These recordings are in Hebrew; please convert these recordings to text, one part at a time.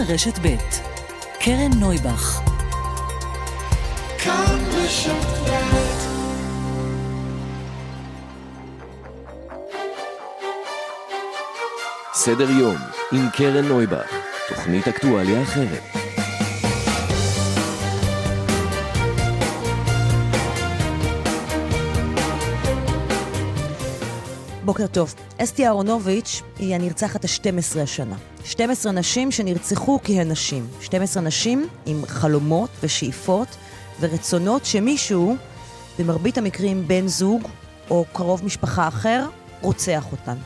רשת ב' קרן נויבך סדר יום עם קרן נויבך, תוכנית אקטואליה אחרת. בוקר טוב. אסתי אהרונוביץ' היא הנרצחת ה-12 השנה. 12 נשים שנרצחו כי הן נשים. 12 נשים עם חלומות ושאיפות ורצונות שמישהו, במרבית המקרים בן זוג או קרוב משפחה אחר, רוצח אותן.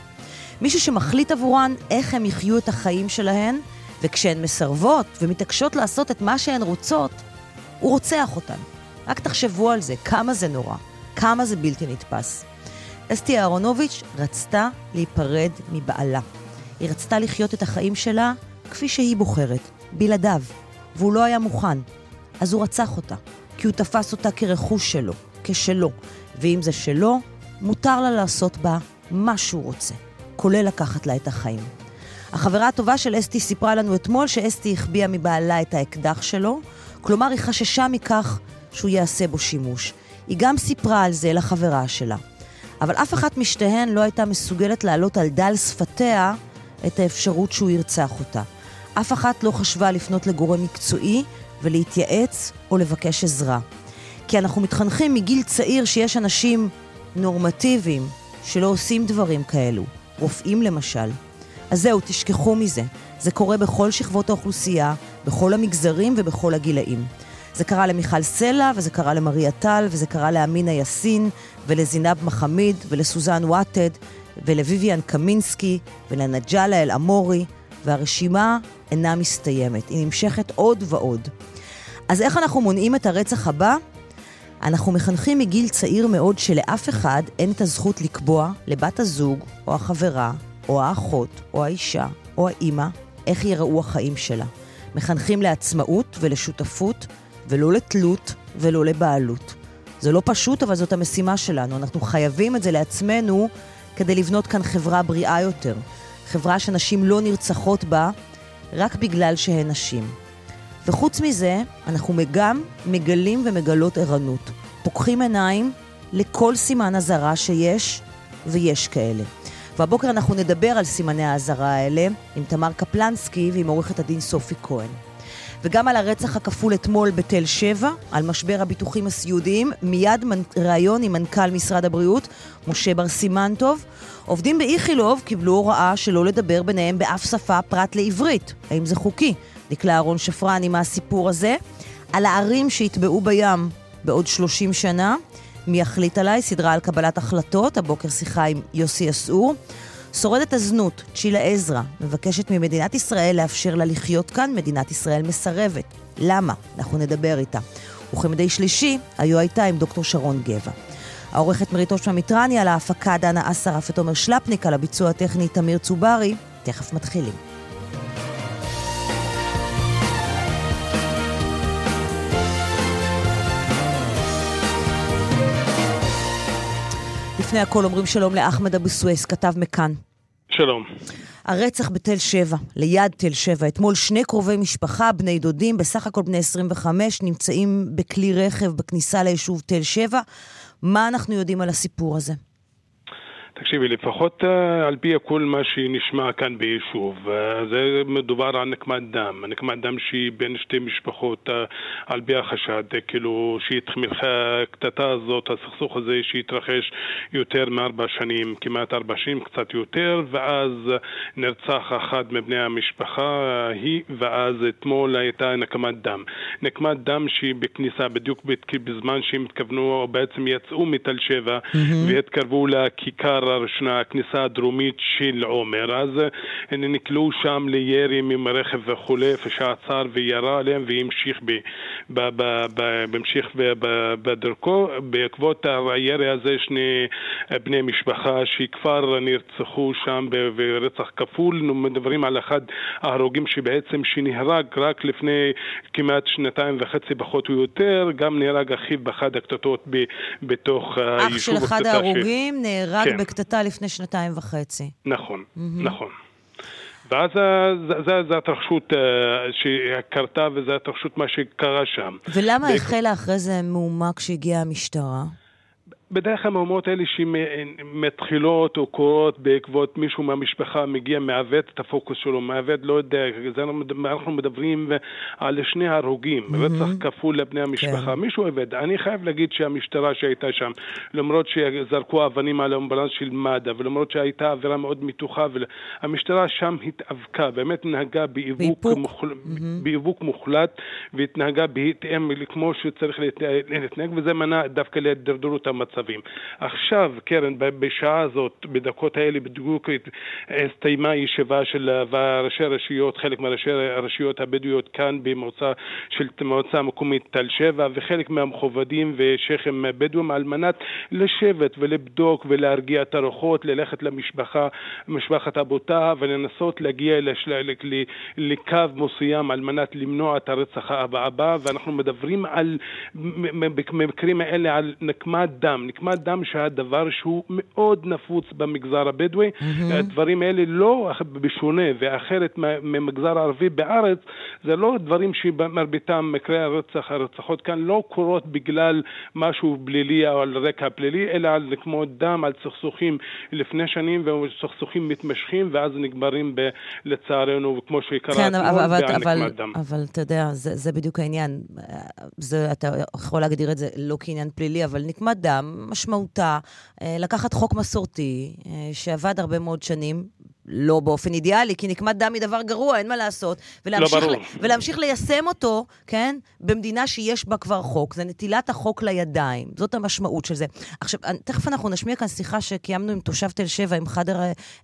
מישהו שמחליט עבורן איך הם יחיו את החיים שלהן, וכשהן מסרבות ומתעקשות לעשות את מה שהן רוצות, הוא רוצח אותן. רק תחשבו על זה, כמה זה נורא, כמה זה בלתי נתפס. אסתי אהרונוביץ' רצתה להיפרד מבעלה. היא רצתה לחיות את החיים שלה כפי שהיא בוחרת, בלעדיו, והוא לא היה מוכן. אז הוא רצח אותה, כי הוא תפס אותה כרכוש שלו, כשלו, ואם זה שלו, מותר לה לעשות בה מה שהוא רוצה, כולל לקחת לה את החיים. החברה הטובה של אסתי סיפרה לנו אתמול שאסתי החביאה מבעלה את האקדח שלו, כלומר היא חששה מכך שהוא יעשה בו שימוש. היא גם סיפרה על זה לחברה שלה. אבל אף אחת משתיהן לא הייתה מסוגלת להעלות על דל שפתיה את האפשרות שהוא ירצח אותה. אף אחת לא חשבה לפנות לגורם מקצועי ולהתייעץ או לבקש עזרה. כי אנחנו מתחנכים מגיל צעיר שיש אנשים נורמטיביים שלא עושים דברים כאלו, רופאים למשל. אז זהו, תשכחו מזה. זה קורה בכל שכבות האוכלוסייה, בכל המגזרים ובכל הגילאים. זה קרה למיכל סלע, וזה קרה למריה טל, וזה קרה לאמינה יאסין, ולזינב מחמיד, ולסוזן וואטד, ולוויvian קמינסקי, ולנג'אלה אל-עמורי, והרשימה אינה מסתיימת, היא נמשכת עוד ועוד. אז איך אנחנו מונעים את הרצח הבא? אנחנו מחנכים מגיל צעיר מאוד שלאף אחד אין את הזכות לקבוע לבת הזוג, או החברה, או האחות, או האישה, או האימא, איך ייראו החיים שלה. מחנכים לעצמאות ולשותפות, ולא לתלות ולא לבעלות. זה לא פשוט, אבל זאת המשימה שלנו. אנחנו חייבים את זה לעצמנו כדי לבנות כאן חברה בריאה יותר. חברה שנשים לא נרצחות בה רק בגלל שהן נשים. וחוץ מזה, אנחנו גם מגלים ומגלות ערנות. פוקחים עיניים לכל סימן אזהרה שיש, ויש כאלה. והבוקר אנחנו נדבר על סימני האזהרה האלה עם תמר קפלנסקי ועם עורכת הדין סופי כהן. וגם על הרצח הכפול אתמול בתל שבע, על משבר הביטוחים הסיעודיים, מיד ראיון עם מנכ"ל משרד הבריאות, משה בר סימן טוב. עובדים באיכילוב קיבלו הוראה שלא לדבר ביניהם באף שפה פרט לעברית. האם זה חוקי? דקלה אהרון שפרני מהסיפור הזה. על הערים שיטבעו בים בעוד 30 שנה. מי יחליט עליי? סדרה על קבלת החלטות, הבוקר שיחה עם יוסי אסעור. שורדת הזנות, צ'ילה עזרא, מבקשת ממדינת ישראל לאפשר לה לחיות כאן, מדינת ישראל מסרבת. למה? אנחנו נדבר איתה. וכמדי שלישי, היו הייתה עם דוקטור שרון גבע. העורכת מריתו של מיטרני על ההפקה דנה אסרף ותומר שלפניק, על הביצוע הטכני תמיר צוברי. תכף מתחילים. לפני הכל אומרים שלום לאחמד אבו סוויס, כתב מכאן. שלום. הרצח בתל שבע, ליד תל שבע. אתמול שני קרובי משפחה, בני דודים, בסך הכל בני 25, נמצאים בכלי רכב בכניסה ליישוב תל שבע. מה אנחנו יודעים על הסיפור הזה? תקשיבי, לפחות uh, על פי כל מה שנשמע כאן ביישוב, uh, זה מדובר על נקמת דם, נקמת דם שהיא בין שתי משפחות, uh, על פי החשד, כאילו שהקטטה הזאת, הסכסוך הזה שהתרחש יותר מארבע שנים, כמעט ארבע שנים, קצת יותר, ואז נרצח אחד מבני המשפחה היא, ואז אתמול הייתה נקמת דם. נקמת דם שהיא בכניסה, בדיוק בזמן שהם התכוונו, או בעצם יצאו מתל שבע, mm-hmm. והתקרבו לכיכר הראשונה, הכניסה הדרומית של עומר, אז הם נקלעו שם לירי מרכב וכולי, שעצר וירה עליהם והמשיך בהמשיך בדרכו. בעקבות הירי הזה שני בני משפחה שכבר נרצחו שם ברצח כפול, מדברים על אחד ההרוגים שבעצם שנהרג רק לפני כמעט שנתיים וחצי פחות או יותר, גם נהרג אחיו באחד הקטטות בתוך היישוב. אח של אחד ההרוגים נהרג כן. בקטטה לפני שנתיים וחצי. נכון, mm-hmm. נכון. ואז זו התרחשות שקרתה וזו התרחשות מה שקרה שם. ולמה החלה אחרי זה מהומה כשהגיעה המשטרה? בדרך כלל המהומות האלה שמתחילות או קורות בעקבות מישהו מהמשפחה מגיע, מעוות את הפוקוס שלו, מעוות, לא יודע, זה אנחנו מדברים על שני הרוגים, mm-hmm. רצח כפול לבני המשפחה, כן. מישהו עובד. אני חייב להגיד שהמשטרה שהייתה שם, למרות שזרקו אבנים על האמבולנס של מד"א, ולמרות שהייתה אווירה מאוד מתוחה, המשטרה שם התאבקה, באמת נהגה באיבוק, מוחל... mm-hmm. באיבוק מוחלט, והתנהגה בהתאם כמו שצריך להתנהג, וזה מנע דווקא להידרדרות המצב. מצבים. עכשיו, קרן, בשעה הזאת, בדקות האלה בדיוק הסתיימה ישיבה של ראשי הרשויות, חלק מראשי הרשויות הבדואיות כאן במועצה של מועצה המקומית תל שבע, וחלק מהמכובדים ושייח'ים בדואים על מנת לשבת ולבדוק ולהרגיע את הרוחות, ללכת למשפחה, משפחת אבותה, ולנסות להגיע לשל... לקו מסוים על מנת למנוע את הרצח הבא, ואנחנו מדברים על, במקרים האלה על נקמת דם, נקמת דם שהיה דבר שהוא מאוד נפוץ במגזר הבדואי. Mm-hmm. הדברים האלה לא בשונה ואחרת ממגזר הערבי בארץ, זה לא דברים שמרביתם מקרי הרצח, הרצחות כאן לא קורות בגלל משהו פלילי או על רקע פלילי, אלא על כמו דם, על סכסוכים לפני שנים וסכסוכים מתמשכים ואז נגמרים ב, לצערנו, כמו שקרה כן, אתמול, אבל, אבל, דם. אבל אתה יודע, זה, זה בדיוק העניין. זה, אתה יכול להגדיר את זה לא כעניין פלילי, אבל נקמת דם משמעותה אה, לקחת חוק מסורתי, אה, שעבד הרבה מאוד שנים, לא באופן אידיאלי, כי נקמת דם היא דבר גרוע, אין מה לעשות. ולהמשיך, לא ולהמשיך ליישם אותו, כן, במדינה שיש בה כבר חוק. זה נטילת החוק לידיים. זאת המשמעות של זה. עכשיו, תכף אנחנו נשמיע כאן שיחה שקיימנו עם תושב תל שבע, עם חדר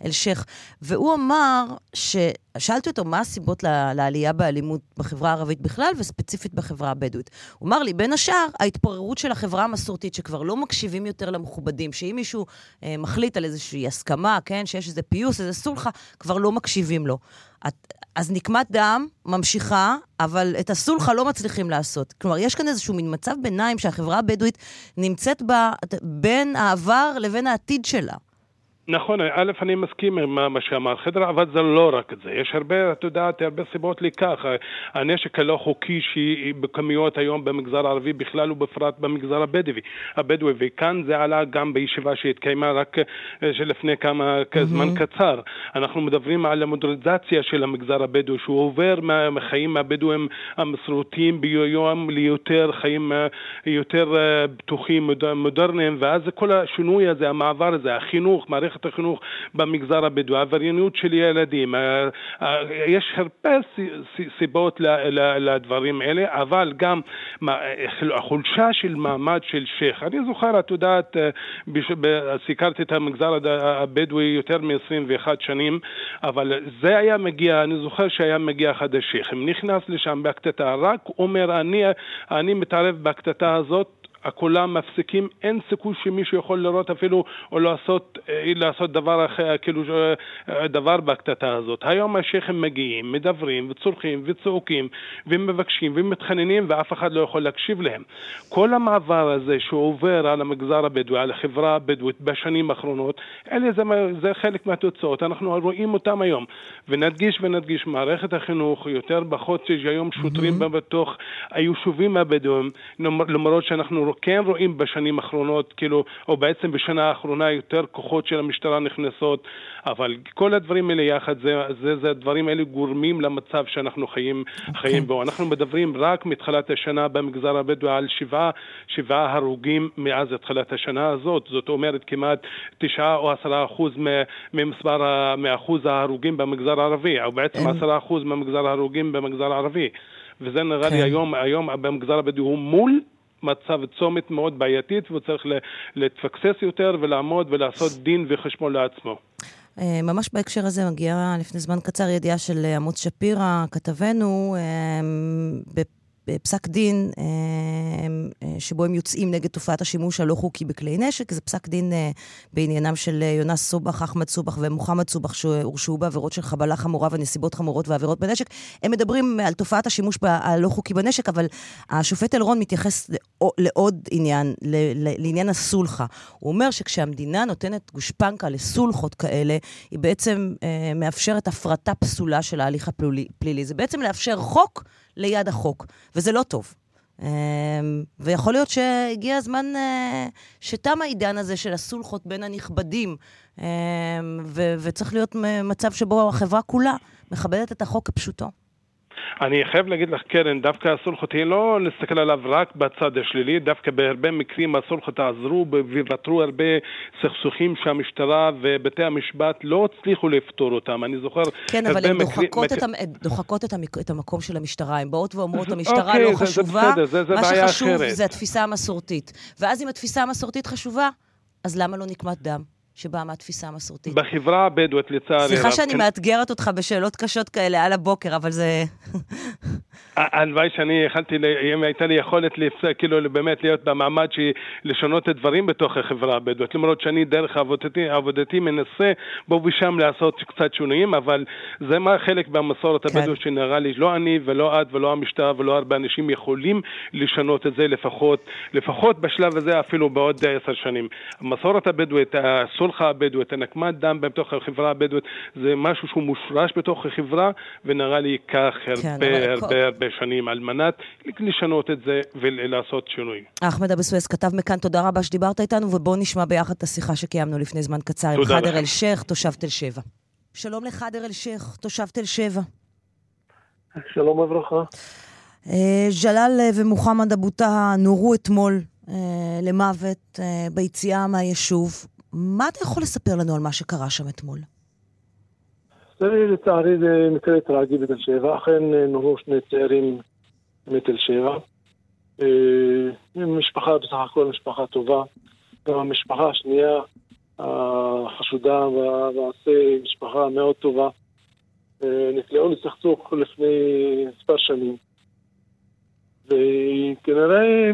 אל-שייח, והוא אמר ש... שאלתי אותו מה הסיבות לעלייה באלימות בחברה הערבית בכלל, וספציפית בחברה הבדואית. הוא אמר לי, בין השאר, ההתפוררות של החברה המסורתית, שכבר לא מקשיבים יותר למכובדים, שאם מישהו אה, מחליט על איזושהי הסכמה, כן, שיש איזה פיוס, איזה סולחה, כבר לא מקשיבים לו. את, אז נקמת דם ממשיכה, אבל את הסולחה לא מצליחים לעשות. כלומר, יש כאן איזשהו מין מצב ביניים שהחברה הבדואית נמצאת בה בין העבר לבין העתיד שלה. נכון, א', אני מסכים עם מה שאמר חדר, אבל זה לא רק זה. יש הרבה, את יודעת, הרבה סיבות לכך. הנשק הלא חוקי שבכמויות היום במגזר הערבי בכלל ובפרט במגזר הבדואי. הבדואי, וכאן זה עלה גם בישיבה שהתקיימה רק אה, לפני כמה זמן. קצר. אנחנו מדברים על המודרניזציה של המגזר הבדואי, שהוא עובר מהחיים הבדואים המסורתיים ביום ליותר חיים אה, יותר אה, פתוחים, מודרניים, ואז כל השינוי הזה, המעבר הזה, החינוך, מערכת מערכת החינוך במגזר הבדואי, עבריינות של ילדים, אה, אה, יש הרבה סיבות לדברים האלה, אבל גם החולשה של מעמד של שייח'. אני זוכר, את יודעת, אה, סיקרתי את המגזר הבדואי יותר מ-21 שנים, אבל זה היה מגיע, אני זוכר שהיה מגיע אחד השייח'ים, נכנס לשם בקטטה, רק אומר, אני, אני מתערב בקטטה הזאת כולם מפסיקים, אין סיכוי שמישהו יכול לראות אפילו או לעשות, אה, לעשות דבר אחר, כאילו אה, דבר בקטטה הזאת. היום השייחים מגיעים, מדברים וצורכים וצועקים ומבקשים ומתחננים ואף אחד לא יכול להקשיב להם. כל המעבר הזה שעובר על המגזר הבדואי, על החברה הבדואית בשנים האחרונות, אלה זה, זה חלק מהתוצאות, אנחנו רואים אותם היום. ונדגיש ונדגיש, מערכת החינוך יותר פחות שיש היום שוטרים mm-hmm. בתוך היישובים הבדואים, למרות שאנחנו כן רואים בשנים האחרונות, כאילו, או בעצם בשנה האחרונה יותר כוחות של המשטרה נכנסות, אבל כל הדברים האלה יחד, זה, זה, זה הדברים האלה גורמים למצב שאנחנו חיים, okay. אוקיי. חיים בו. אנחנו מדברים רק מתחילת השנה במגזר הבדואי על שבעה, שבעה הרוגים מאז התחלת השנה הזאת, זאת אומרת כמעט תשעה או עשרה אחוז ממספר, מאחוז ההרוגים במגזר הערבי, או בעצם עשרה אחוז מהמגזר ההרוגים במגזר הערבי. וזה נראה לי כן. היום, היום במגזר הבדואי הוא מול מצב צומת מאוד בעייתית, והוא צריך להתפקסס יותר ולעמוד ולעשות דין וחשבון לעצמו. אה, ממש בהקשר הזה מגיעה לפני זמן קצר ידיעה של עמוס שפירא, כתבנו, אה, פסק דין שבו הם יוצאים נגד תופעת השימוש הלא חוקי בכלי נשק. זה פסק דין בעניינם של יונס סובח, אחמד סובח ומוחמד סובח, שהורשעו בעבירות של חבלה חמורה ונסיבות חמורות ועבירות בנשק. הם מדברים על תופעת השימוש הלא חוקי בנשק, אבל השופט אלרון מתייחס לעוד עניין, לעניין הסולחה. הוא אומר שכשהמדינה נותנת גושפנקה לסולחות כאלה, היא בעצם אה, מאפשרת הפרטה פסולה של ההליך הפלילי. זה בעצם לאפשר חוק ליד החוק, וזה לא טוב. אה, ויכול להיות שהגיע הזמן אה, שתם העידן הזה של הסולחות בין הנכבדים, ו- וצריך להיות מצב שבו החברה כולה מכבדת את החוק כפשוטו. אני חייב להגיד לך, קרן, דווקא הסולחות היא לא להסתכל עליו רק בצד השלילי, דווקא בהרבה מקרים הסולחות עזרו וויתרו הרבה סכסוכים שהמשטרה ובתי המשפט לא הצליחו לפתור אותם. אני זוכר... כן, אבל הן דוחקות, מק... את, המ... דוחקות את, המק... את המקום של המשטרה. הן באות ואומרות, המשטרה אוקיי, לא זה, חשובה, זה זה, זה מה שחשוב אחרת. זה התפיסה המסורתית. ואז אם התפיסה המסורתית חשובה, אז למה לא נקמת דם? שבאה מהתפיסה המסורתית. בחברה הבדואית, לצערי סליחה שאני כן. מאתגרת אותך בשאלות קשות כאלה על הבוקר, אבל זה... הלוואי שאני יכלתי, אם הייתה לי יכולת כאילו באמת להיות במעמד של לשנות את דברים בתוך החברה הבדואית, למרות שאני דרך עבודתי, עבודתי מנסה פה ושם לעשות קצת שינויים, אבל זה מה חלק במסורת כן. הבדואית שנראה לי, לא אני ולא את ולא המשטרה ולא הרבה אנשים יכולים לשנות את זה לפחות, לפחות בשלב הזה אפילו בעוד עשר שנים. המסורת הבדואית, הסולחה הבדואית, הנקמת דם בתוך החברה הבדואית, זה משהו שהוא מושרש בתוך החברה, ונראה לי כן, הרבה הרבה הרבה שנים על מנת לשנות את זה ולעשות שינוי. אחמד אבו סוויס כתב מכאן, תודה רבה שדיברת איתנו, ובואו נשמע ביחד את השיחה שקיימנו לפני זמן קצר עם חאדר אל-שייח, תושב תל שבע. שלום לחאדר אל-שייח, תושב תל שבע. שלום וברכה. אה, ג'לאל ומוחמד אבו טהא נורו אתמול אה, למוות אה, ביציאה מהיישוב. מה אתה יכול לספר לנו על מה שקרה שם אתמול? לצערי זה מקרה טרגי בתל שבע. אכן אה, נורו שני צעירים מתל שבע. אה, משפחה בסך הכל משפחה טובה. גם המשפחה השנייה, החשודה במעשה, משפחה מאוד טובה. אה, נקלעו לסכסוך לפני מספר שנים. וכנראה...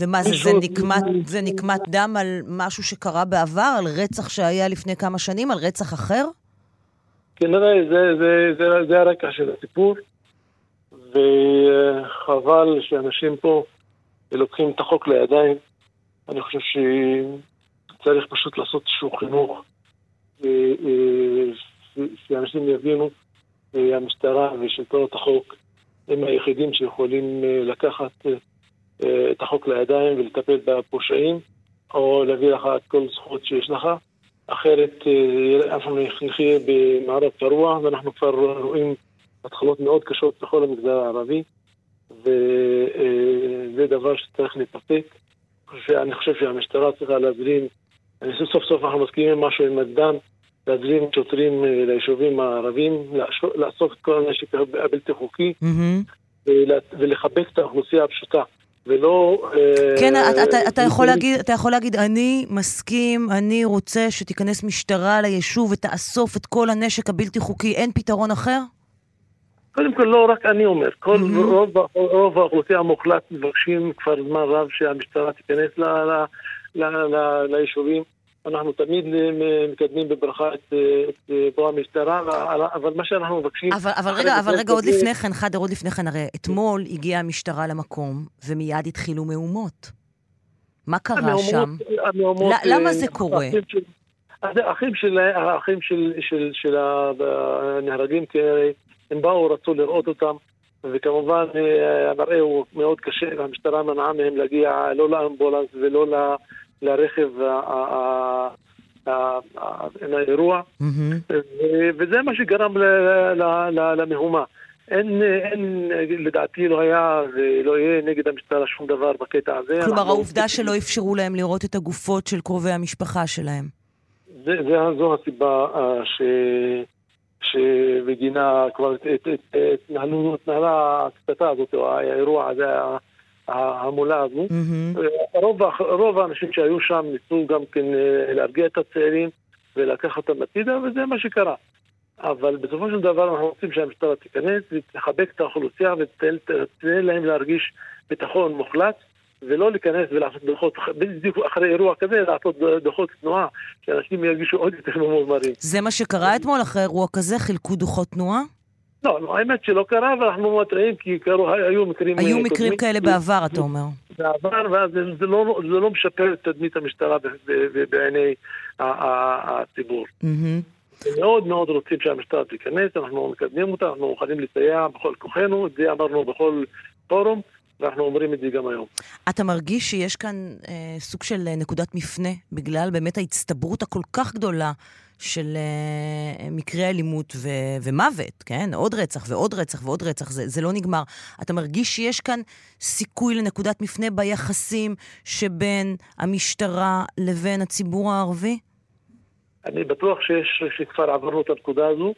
ומה זה, זה נקמת, זה נקמת דם על משהו שקרה בעבר, על רצח שהיה לפני כמה שנים, על רצח אחר? כנראה זה, זה, זה, זה הרקע של הסיפור, וחבל שאנשים פה לוקחים את החוק לידיים. אני חושב שצריך פשוט לעשות איזשהו חינוך, שאנשים יבינו, המשטרה ושלטונות החוק הם היחידים שיכולים לקחת את החוק לידיים ולטפל בפושעים, או להביא לך את כל זכות שיש לך. אחרת אה, אנחנו נחיה במערב פרוע, ואנחנו כבר רואים התחלות מאוד קשות בכל המגזר הערבי, וזה דבר שצריך להתאפק. אני חושב שהמשטרה צריכה להזרים, סוף סוף אנחנו מסכימים משהו עם מדן, להזרים שוטרים אה, ליישובים הערבים, לאסוף את כל הנשק הבלתי חוקי, mm-hmm. ולחבק את האוכלוסייה הפשוטה. ולא... כן, אה, אתה, אתה, אתה, יכול להגיד, אתה יכול להגיד, אני מסכים, אני רוצה שתיכנס משטרה ליישוב ותאסוף את כל הנשק הבלתי חוקי, אין פתרון אחר? קודם כל, לא רק אני אומר, כל mm-hmm. רוב, רוב האוכלוסייה המוחלט מבקשים כבר זמן רב שהמשטרה תיכנס ל, ל, ל, ל, ליישובים. אנחנו תמיד מקדמים בברכה את, את בוא המשטרה, אבל מה שאנחנו מבקשים... אבל, אבל רגע, אבל רגע, עוד לפני כן, חדר, עוד לפני כן, הרי אתמול הגיעה המשטרה למקום, ומיד התחילו מהומות. מה קרה המהומות, שם? המהומות... למה זה קורה? האחים של, האחים של, של, של הנהרגים כנראה, הם באו, רצו לראות אותם, וכמובן אה, המראה הוא מאוד קשה, והמשטרה מנעה מהם להגיע לא לאמבולנס ולא ל... לרכב האירוע, וזה מה שגרם למהומה. אין, אין, לדעתי לא היה ולא יהיה נגד המשטרה שום דבר בקטע הזה. כלומר, העובדה שלא אפשרו להם לראות את הגופות של קרובי המשפחה שלהם. זה, זה, זו הסיבה uh, ש, שבגינה כבר התנהלה הקטטה הזאת, או האירוע הזה ההמולה הזו. Mm-hmm. רוב, רוב האנשים שהיו שם ניסו גם כן אה, להרגיע את הצעירים ולקחת אותם הצידה, וזה מה שקרה. אבל בסופו של דבר אנחנו רוצים שהמשטרה תיכנס ותחבק את האוכלוסייה ותתן להם להרגיש ביטחון מוחלט ולא להיכנס ולעשות דוחות, בדיוק אחרי אירוע כזה, לעשות דוחות תנועה, שאנשים ירגישו עוד יותר ממורמרים. זה מה שקרה אתמול אחרי אירוע כזה? חילקו דוחות תנועה? לא, לא, האמת שלא קרה, ואנחנו מתריעים כי קרו, היו מקרים... היו מקרים קודמים. כאלה בעבר, אתה אומר. בעבר, ואז זה, לא, זה לא משפר את תדמית המשטרה בעיני הציבור. מאוד מאוד רוצים שהמשטרה תיכנס, אנחנו מקדמים אותה, אנחנו מוכנים לסייע בכל כוחנו, את זה אמרנו בכל פורום. ואנחנו אומרים את זה גם היום. אתה מרגיש שיש כאן אה, סוג של אה, נקודת מפנה, בגלל באמת ההצטברות הכל כך גדולה של אה, מקרי אלימות ו- ומוות, כן? עוד רצח ועוד רצח ועוד רצח, זה, זה לא נגמר. אתה מרגיש שיש כאן סיכוי לנקודת מפנה ביחסים שבין המשטרה לבין הציבור הערבי? אני בטוח שיש, שכבר עברנו את הנקודה הזו.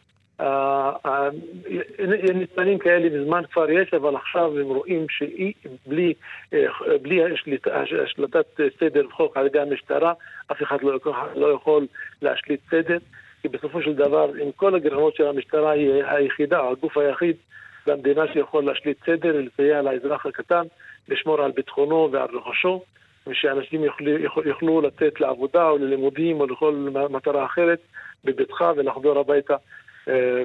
ניצנים כאלה מזמן כבר יש, אבל עכשיו הם רואים שבלי בלי השלטת סדר וחוק על ידי המשטרה, אף אחד לא, לא יכול להשליט סדר, כי בסופו של דבר, עם כל הגרמות של המשטרה, היא היחידה, הגוף היחיד במדינה שיכול להשליט סדר ולסייע לאזרח הקטן, לשמור על ביטחונו ועל רכושו. ושאנשים יוכלו, לצאת לעבודה או ללימודים או לכל מטרה אחרת בביתך ולחזור הביתה אה,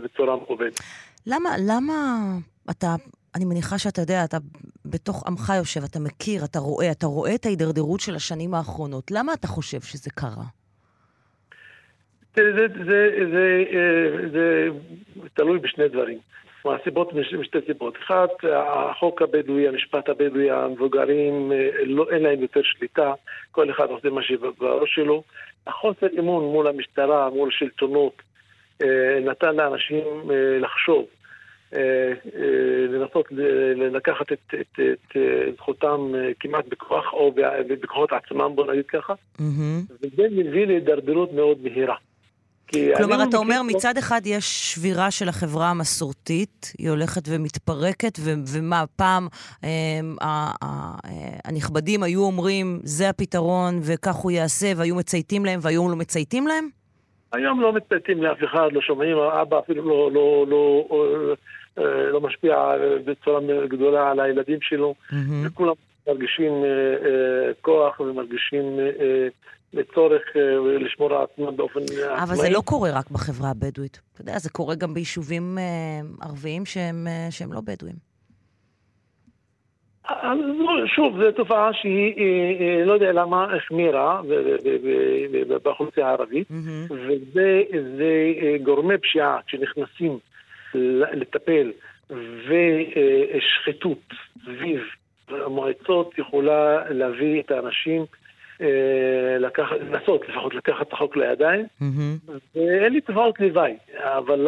בצורה מכובדת. למה, למה אתה, אני מניחה שאתה יודע, אתה בתוך עמך יושב, אתה מכיר, אתה רואה, אתה רואה את ההידרדרות של השנים האחרונות. למה אתה חושב שזה קרה? זה, זה, זה, זה, אה, זה תלוי בשני דברים. הסיבות משתי סיבות. אחת, החוק הבדואי, המשפט הבדואי, המבוגרים, אה, לא, אין להם יותר שליטה, כל אחד עושה מה שבראש שלו. החוסר אמון מול המשטרה, מול שלטונות, אה, נתן לאנשים אה, לחשוב, אה, לנסות לקחת את, את, את זכותם כמעט בכוח, או בכוחות עצמם, בוא נגיד ככה, mm-hmm. וזה מביא להידרדרות מאוד מהירה. כלומר, אתה אומר, מצד אחד יש שבירה של החברה המסורתית, היא הולכת ומתפרקת, ו- ומה, פעם אה, אה, אה, הנכבדים היו אומרים, זה הפתרון וכך הוא יעשה, והיו מצייתים להם, והיום לא מצייתים להם? היום לא מתפתים לאף אחד, לא שומעים, אבא אפילו לא, לא, לא, לא, לא משפיע בצורה גדולה על הילדים שלו, mm-hmm. וכולם מרגישים אה, כוח ומרגישים אה, צורך אה, לשמור על עצמם באופן עצמאי. אבל זה לא קורה רק בחברה הבדואית. אתה יודע, זה קורה גם ביישובים ערביים שהם, שהם לא בדואים. שוב, זו תופעה שהיא, אה, אה, לא יודע למה, החמירה באוכלוסייה הערבית, וזה אה, גורמי פשיעה שנכנסים לטפל ושחיתות סביב המועצות יכולה להביא את האנשים לנסות לפחות לקחת את החוק לידיים, ואין לי תופעות לוואי, אבל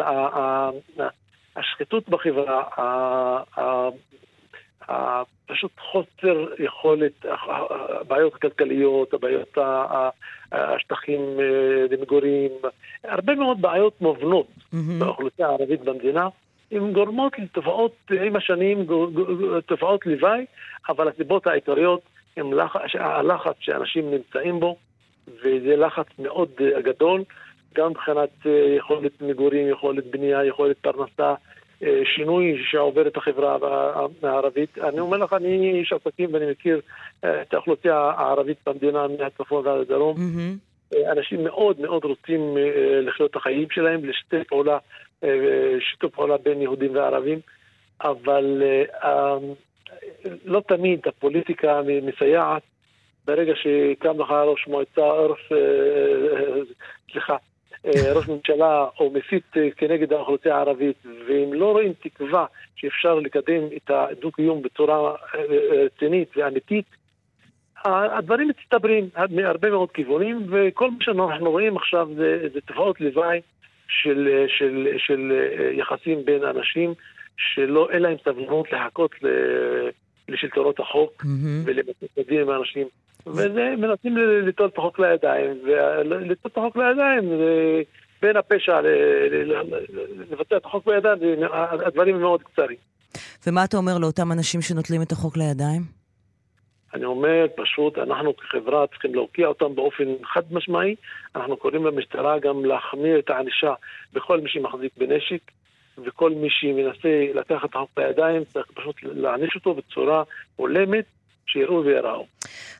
השחיתות בחברה, פשוט חוסר יכולת, הבעיות הכלכליות, הבעיות השטחים אה, למגורים, הרבה מאוד בעיות מובנות mm-hmm. באוכלוסייה הערבית במדינה, הן גורמות לתופעות עם השנים, תופעות לוואי, אבל הסיבות העיקריות הן לחץ, הלחץ שאנשים נמצאים בו, וזה לחץ מאוד גדול, גם מבחינת אה, יכולת מגורים, יכולת בנייה, יכולת פרנסה. אה, שינוי שעובר את החברה הערבית. אני אומר לך, אני איש עסקים ואני מכיר אה, את האוכלוסייה הערבית במדינה מהצפון ועד הדרום. Mm-hmm. אנשים מאוד מאוד רוצים לחיות את החיים שלהם, לשתף פעולה, שיתוף פעולה בין יהודים וערבים, אבל לא תמיד הפוליטיקה מסייעת. ברגע שקם לך ראש מועצה, ראש, סליחה, אה, ראש ממשלה או מסית אה, כנגד האוכלוסייה הערבית, ואם לא רואים תקווה שאפשר לקדם את הדו-קיום בצורה אה, רצינית ואמיתית, הדברים מצטברים מהרבה מאוד כיוונים, וכל מה שאנחנו רואים עכשיו זה, זה תופעות לוואי של, של, של יחסים בין אנשים שלא, אין להם סבלנות לחכות לשלטונות החוק mm-hmm. ולמצב עם האנשים. וזה, מנסים ליטול את החוק לידיים, וליטול את החוק לידיים זה בין הפשע לבצע את החוק בידיים, הדברים הם מאוד קצרים. ומה אתה אומר לאותם אנשים שנוטלים את החוק לידיים? אני אומר, פשוט אנחנו כחברה צריכים להוקיע אותם באופן חד משמעי. אנחנו קוראים למשטרה גם להחמיר את הענישה בכל מי שמחזיק בנשק, וכל מי שמנסה לקחת את החוק לידיים, צריך פשוט להעניש אותו בצורה הולמת, שיראו ויראו.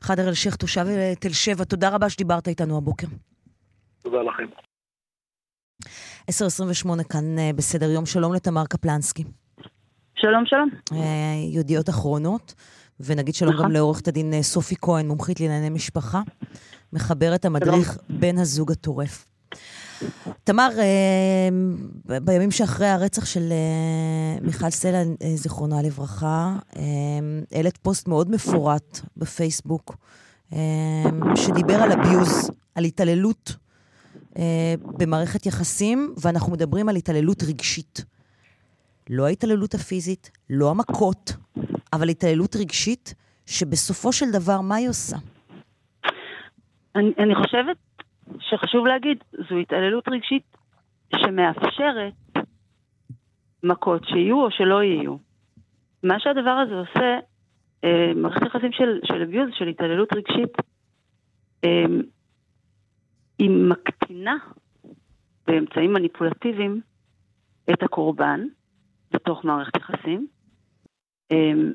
חדר אל-שייח, תושב תל שבע, תודה רבה שדיברת איתנו הבוקר. תודה לכם. 10.28 כאן אה, בסדר יום. שלום לתמר קפלנסקי. שלום, שלום. אה, ידיעות אחרונות, ונגיד שלום גם לעורכת הדין אה, סופי כהן, מומחית לענייני משפחה, מחברת המדריך בן הזוג הטורף. תמר, בימים שאחרי הרצח של מיכל סלע, זיכרונה לברכה, העלית פוסט מאוד מפורט בפייסבוק, שדיבר על אביוז, על התעללות אה, במערכת יחסים, ואנחנו מדברים על התעללות רגשית. לא ההתעללות הפיזית, לא המכות, אבל התעללות רגשית, שבסופו של דבר, מה היא עושה? אני, אני חושבת שחשוב להגיד, זו התעללות רגשית שמאפשרת מכות שיהיו או שלא יהיו. מה שהדבר הזה עושה, אה, מערכת יחסים של, של אביוז, של התעללות רגשית, אה, היא מקטינה באמצעים מניפולטיביים את הקורבן בתוך מערכת יחסים. אמ,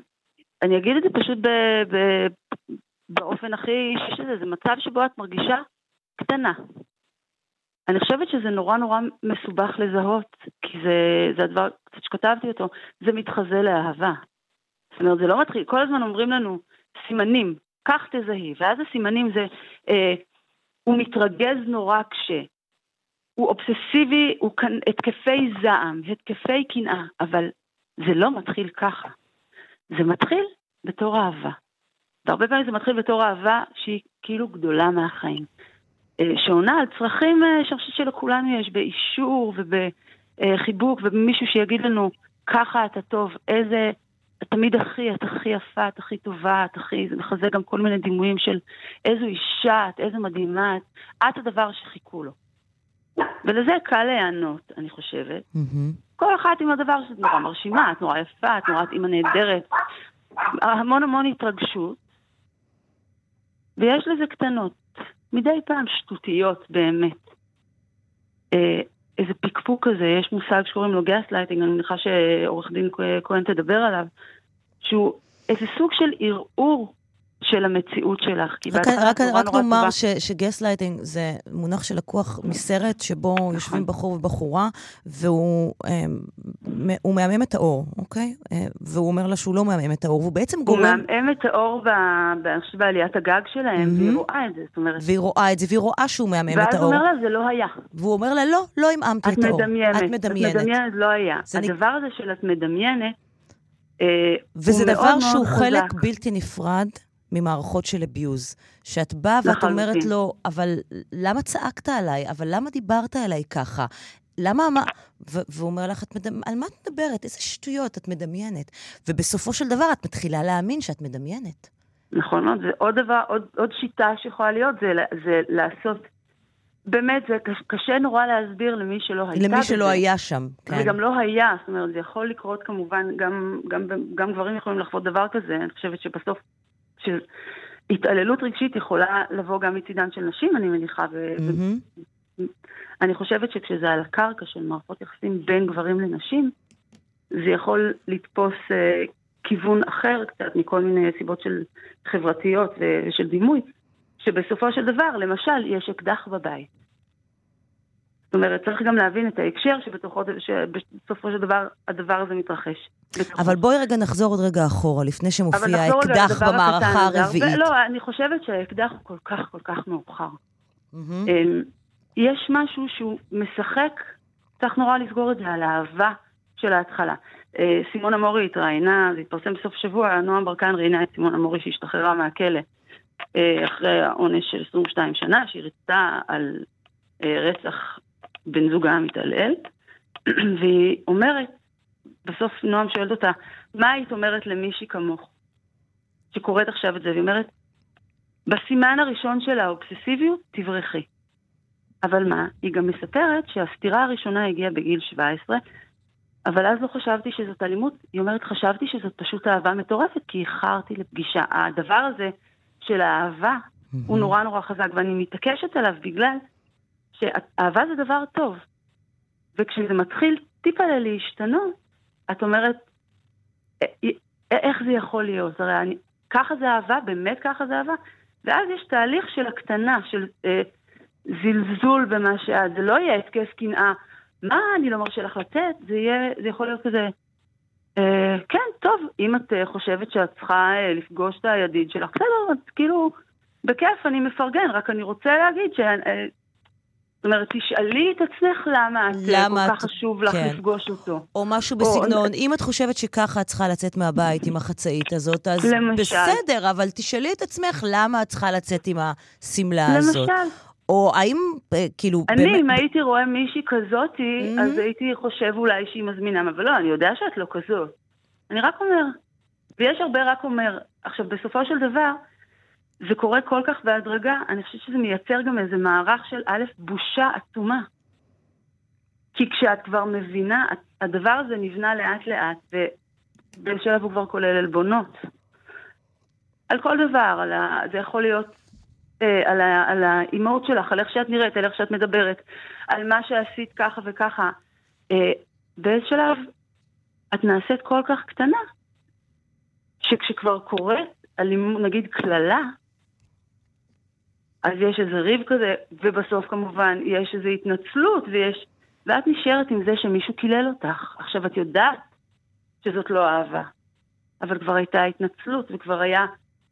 אני אגיד את זה פשוט ב, ב, באופן הכי אישי שזה, זה מצב שבו את מרגישה קטנה. אני חושבת שזה נורא נורא מסובך לזהות, כי זה, זה הדבר, קצת שכתבתי אותו, זה מתחזה לאהבה. זאת אומרת, זה לא מתחיל, כל הזמן אומרים לנו סימנים, כך תזהי, ואז הסימנים זה אה, הוא מתרגז נורא קשה. הוא אובססיבי, הוא כאן התקפי זעם, התקפי קנאה, אבל זה לא מתחיל ככה. זה מתחיל בתור אהבה. והרבה פעמים זה מתחיל בתור אהבה שהיא כאילו גדולה מהחיים. אה, שעונה על צרכים אה, שאני חושבת שלכולנו יש באישור ובחיבוק ובמישהו שיגיד לנו, ככה אתה טוב, איזה תמיד הכי, את הכי יפה, את הכי טובה, את הכי, זה מחזק גם כל מיני דימויים של איזו אישה את, איזה מדהימה את, את הדבר שחיכו לו. ולזה קל להיענות, אני חושבת. Mm-hmm. כל אחת עם הדבר שאת נורא מרשימה, את נורא יפה, את נורא אימא נהדרת. המון המון התרגשות, ויש לזה קטנות, מדי פעם שטותיות באמת. אה, איזה פקפוק כזה, יש מושג שקוראים לו גס לייטינג, אני מניחה שעורכת דין כהן תדבר עליו, שהוא איזה סוג של ערעור של המציאות שלך. רק, רק, רק נאמר שגסלייטינג זה מונח שלקוח מסרט שבו נכון. יושבים בחור ובחורה, והוא אה, מעמעם את האור, אוקיי? אה, והוא אומר לה שהוא לא מעמעם את האור, והוא בעצם גורם... הוא מעמעם את האור בעליית הגג שלהם, והיא רואה את זה, זאת אומרת... והיא רואה את זה, והיא רואה שהוא מעמעם את האור. ואז הוא אומר לה, זה לא היה. והוא אומר לה, לא, לא עמעמתי את האור. את מדמיינת. את מדמיינת. את מדמיינת, לא היה. הדבר הזה של את מדמיינת, אה, וזה דבר שהוא חלק בלתי נפרד ממערכות של אביוז. שאת באה ואת אומרת לו, אבל למה צעקת עליי? אבל למה דיברת עליי ככה? למה, מה... והוא אומר לך, את מדמ... על מה את מדברת? איזה שטויות, את מדמיינת. ובסופו של דבר את מתחילה להאמין שאת מדמיינת. נכון מאוד, ועוד דבר, עוד, עוד שיטה שיכולה להיות, זה, זה לעשות באמת, זה קשה נורא להסביר למי שלא הייתה למי שלא בזה. היה שם, כן. זה גם לא היה, זאת אומרת, זה יכול לקרות כמובן, גם, גם, גם גברים יכולים לחוות דבר כזה, אני חושבת שבסוף שהתעללות רגשית יכולה לבוא גם מצידן של נשים, אני מניחה, ואני mm-hmm. חושבת שכשזה על הקרקע של מערכות יחסים בין גברים לנשים, זה יכול לתפוס uh, כיוון אחר קצת מכל מיני סיבות של חברתיות ושל דימוי, שבסופו של דבר, למשל, יש אקדח בבית. אומרת, צריך גם להבין את ההקשר שבתוכו, שבסופו של דבר הדבר הזה מתרחש. אבל בואי רגע נחזור עוד רגע אחורה, לפני שמופיע האקדח במערכה הרביעית. לא, אני חושבת שהאקדח הוא כל כך כל כך מאוחר. Mm-hmm. יש משהו שהוא משחק, צריך נורא לסגור את זה על האהבה של ההתחלה. אה, סימונה מורי התראיינה, זה התפרסם בסוף שבוע, נועם ברקן ראיינה את סימונה מורי שהשתחררה מהכלא אה, אחרי העונש של 22 שנה, שהיא ריצתה על אה, רצח בן זוגה המתעלל, והיא אומרת, בסוף נועם שואלת אותה, מה היית אומרת למישהי כמוך, שקוראת עכשיו את זה, והיא אומרת, בסימן הראשון של האובססיביות, תברחי. אבל מה, היא גם מספרת שהסתירה הראשונה הגיעה בגיל 17, אבל אז לא חשבתי שזאת אלימות. היא אומרת, חשבתי שזאת פשוט אהבה מטורפת, כי איחרתי לפגישה. הדבר הזה של האהבה הוא נורא נורא חזק, ואני מתעקשת עליו בגלל שאהבה זה דבר טוב. וכשזה מתחיל טיפה להשתנות, את אומרת, איך זה יכול להיות? הרי אני, ככה זה אהבה, באמת ככה זה אהבה? ואז יש תהליך של הקטנה, של אה, זלזול במה שאת, זה לא יהיה התקף קנאה. מה, אני לא מרשה לך לצאת? זה, יהיה, זה יכול להיות כזה, אה, כן, טוב, אם את אה, חושבת שאת צריכה אה, לפגוש את הידיד שלך, בסדר, כאילו, בכיף, אני מפרגן, רק אני רוצה להגיד ש... אה, אומרת, תשאלי את עצמך למה את אה, למה כל כך חשוב לך כן. לפגוש אותו. או משהו בסגנון, או... אם את חושבת שככה את צריכה לצאת מהבית עם החצאית הזאת, אז למשל. בסדר, אבל תשאלי את עצמך למה את צריכה לצאת עם השמלה הזאת. למשל. או האם, אה, כאילו... אני, באמת... אם הייתי רואה מישהי כזאתי, mm-hmm. אז הייתי חושב אולי שהיא מזמינה, אבל לא, אני יודע שאת לא כזאת. אני רק אומר, ויש הרבה רק אומר. עכשיו, בסופו של דבר, זה קורה כל כך בהדרגה, אני חושבת שזה מייצר גם איזה מערך של א', בושה עצומה. כי כשאת כבר מבינה, הדבר הזה נבנה לאט לאט, ובשלב הוא כבר כולל עלבונות. על כל דבר, על ה... זה יכול להיות אה, על, ה... על האימהות שלך, על איך שאת נראית, על איך שאת מדברת, על מה שעשית ככה וככה. אה, באיזה שלב את נעשית כל כך קטנה, שכשכבר קורית, נגיד קללה, אז יש איזה ריב כזה, ובסוף כמובן יש איזו התנצלות, ויש... ואת נשארת עם זה שמישהו קילל אותך. עכשיו, את יודעת שזאת לא אהבה, אבל כבר הייתה התנצלות, וכבר היה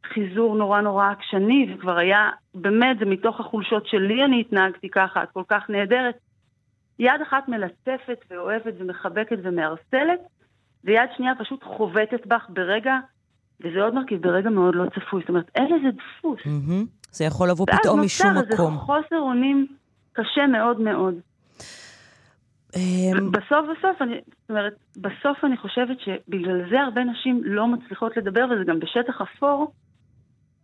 חיזור נורא נורא עקשני, וכבר היה, באמת, זה מתוך החולשות שלי אני התנהגתי ככה, את כל כך נהדרת. יד אחת מלטפת ואוהבת ומחבקת ומערסלת, ויד שנייה פשוט חובטת בך ברגע, וזה עוד מרכיב, ברגע מאוד לא צפוי. זאת אומרת, אין לזה דפוס. Mm-hmm. זה יכול לבוא פתאום משום מקום. ואז נוצר איזה חוסר אונים קשה מאוד מאוד. אמ, בסוף בסוף, אני, זאת אומרת, בסוף אני חושבת שבגלל זה הרבה נשים לא מצליחות לדבר, וזה גם בשטח אפור,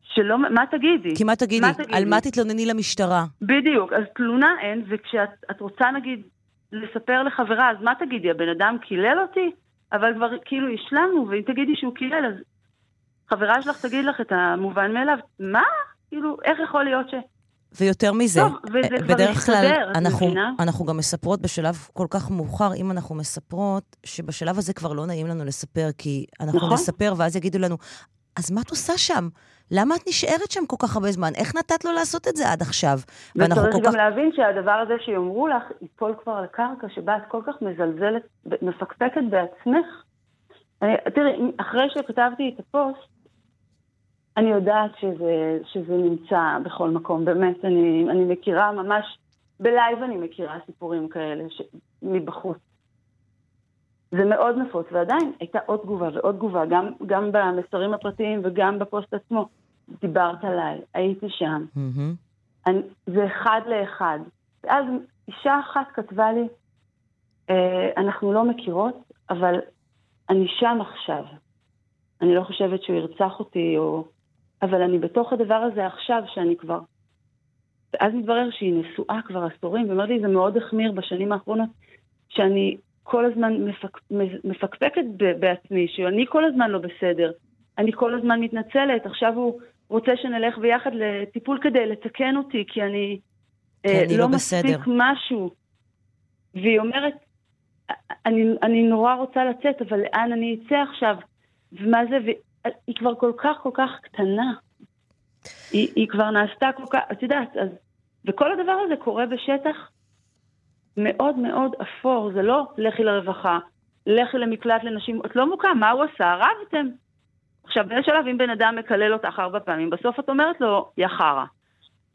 שלא, מה תגידי? כי מה תגידי? מה תגידי? על מה תתלונני למשטרה? בדיוק, אז תלונה אין, וכשאת רוצה נגיד לספר לחברה, אז מה תגידי? הבן אדם קילל אותי? אבל כבר כאילו השלמנו, ואם תגידי שהוא קילל, אז חברה שלך תגיד לך את המובן מאליו. מה? כאילו, איך יכול להיות ש... ויותר מזה, טוב, אה, בדרך כלל אנחנו, אנחנו גם מספרות בשלב כל כך מאוחר, אם אנחנו מספרות, שבשלב הזה כבר לא נעים לנו לספר, כי אנחנו נכון. נספר ואז יגידו לנו, אז מה את עושה שם? למה את נשארת שם כל כך הרבה זמן? איך נתת לו לעשות את זה עד עכשיו? וצריך גם כך... להבין שהדבר הזה שיאמרו לך, ייפול כבר על קרקע שבה את כל כך מזלזלת, מפקפקת בעצמך. תראי, אחרי שכתבתי את הפוסט, אני יודעת שזה, שזה נמצא בכל מקום, באמת, אני, אני מכירה ממש, ב live אני מכירה סיפורים כאלה ש, מבחוץ. זה מאוד נפוץ, ועדיין הייתה עוד תגובה ועוד תגובה, גם, גם במסרים הפרטיים וגם בפוסט עצמו. דיברת עליי, הייתי שם. Mm-hmm. אני, זה אחד לאחד. ואז אישה אחת כתבה לי, אה, אנחנו לא מכירות, אבל אני שם עכשיו. אני לא חושבת שהוא ירצח אותי, או אבל אני בתוך הדבר הזה עכשיו, שאני כבר... ואז מתברר שהיא נשואה כבר עשורים, ואומרת לי, זה מאוד החמיר בשנים האחרונות, שאני כל הזמן מפק... מפקפקת בעצמי, שאני כל הזמן לא בסדר. אני כל הזמן מתנצלת, עכשיו הוא רוצה שנלך ביחד לטיפול כדי לתקן אותי, כי אני אה, לא, לא מספיק משהו. והיא אומרת, אני, אני נורא רוצה לצאת, אבל לאן אני אצא עכשיו? ומה זה? היא כבר כל כך כל כך קטנה. היא, היא כבר נעשתה כל כך, את יודעת, אז... וכל הדבר הזה קורה בשטח מאוד מאוד אפור, זה לא לכי לרווחה, לכי למקלט לנשים, את לא מוקם, מה הוא עשה? רבתם. עכשיו, באיזה שלב, אם בן אדם מקלל אותך ארבע פעמים, בסוף את אומרת לו, יא חרא.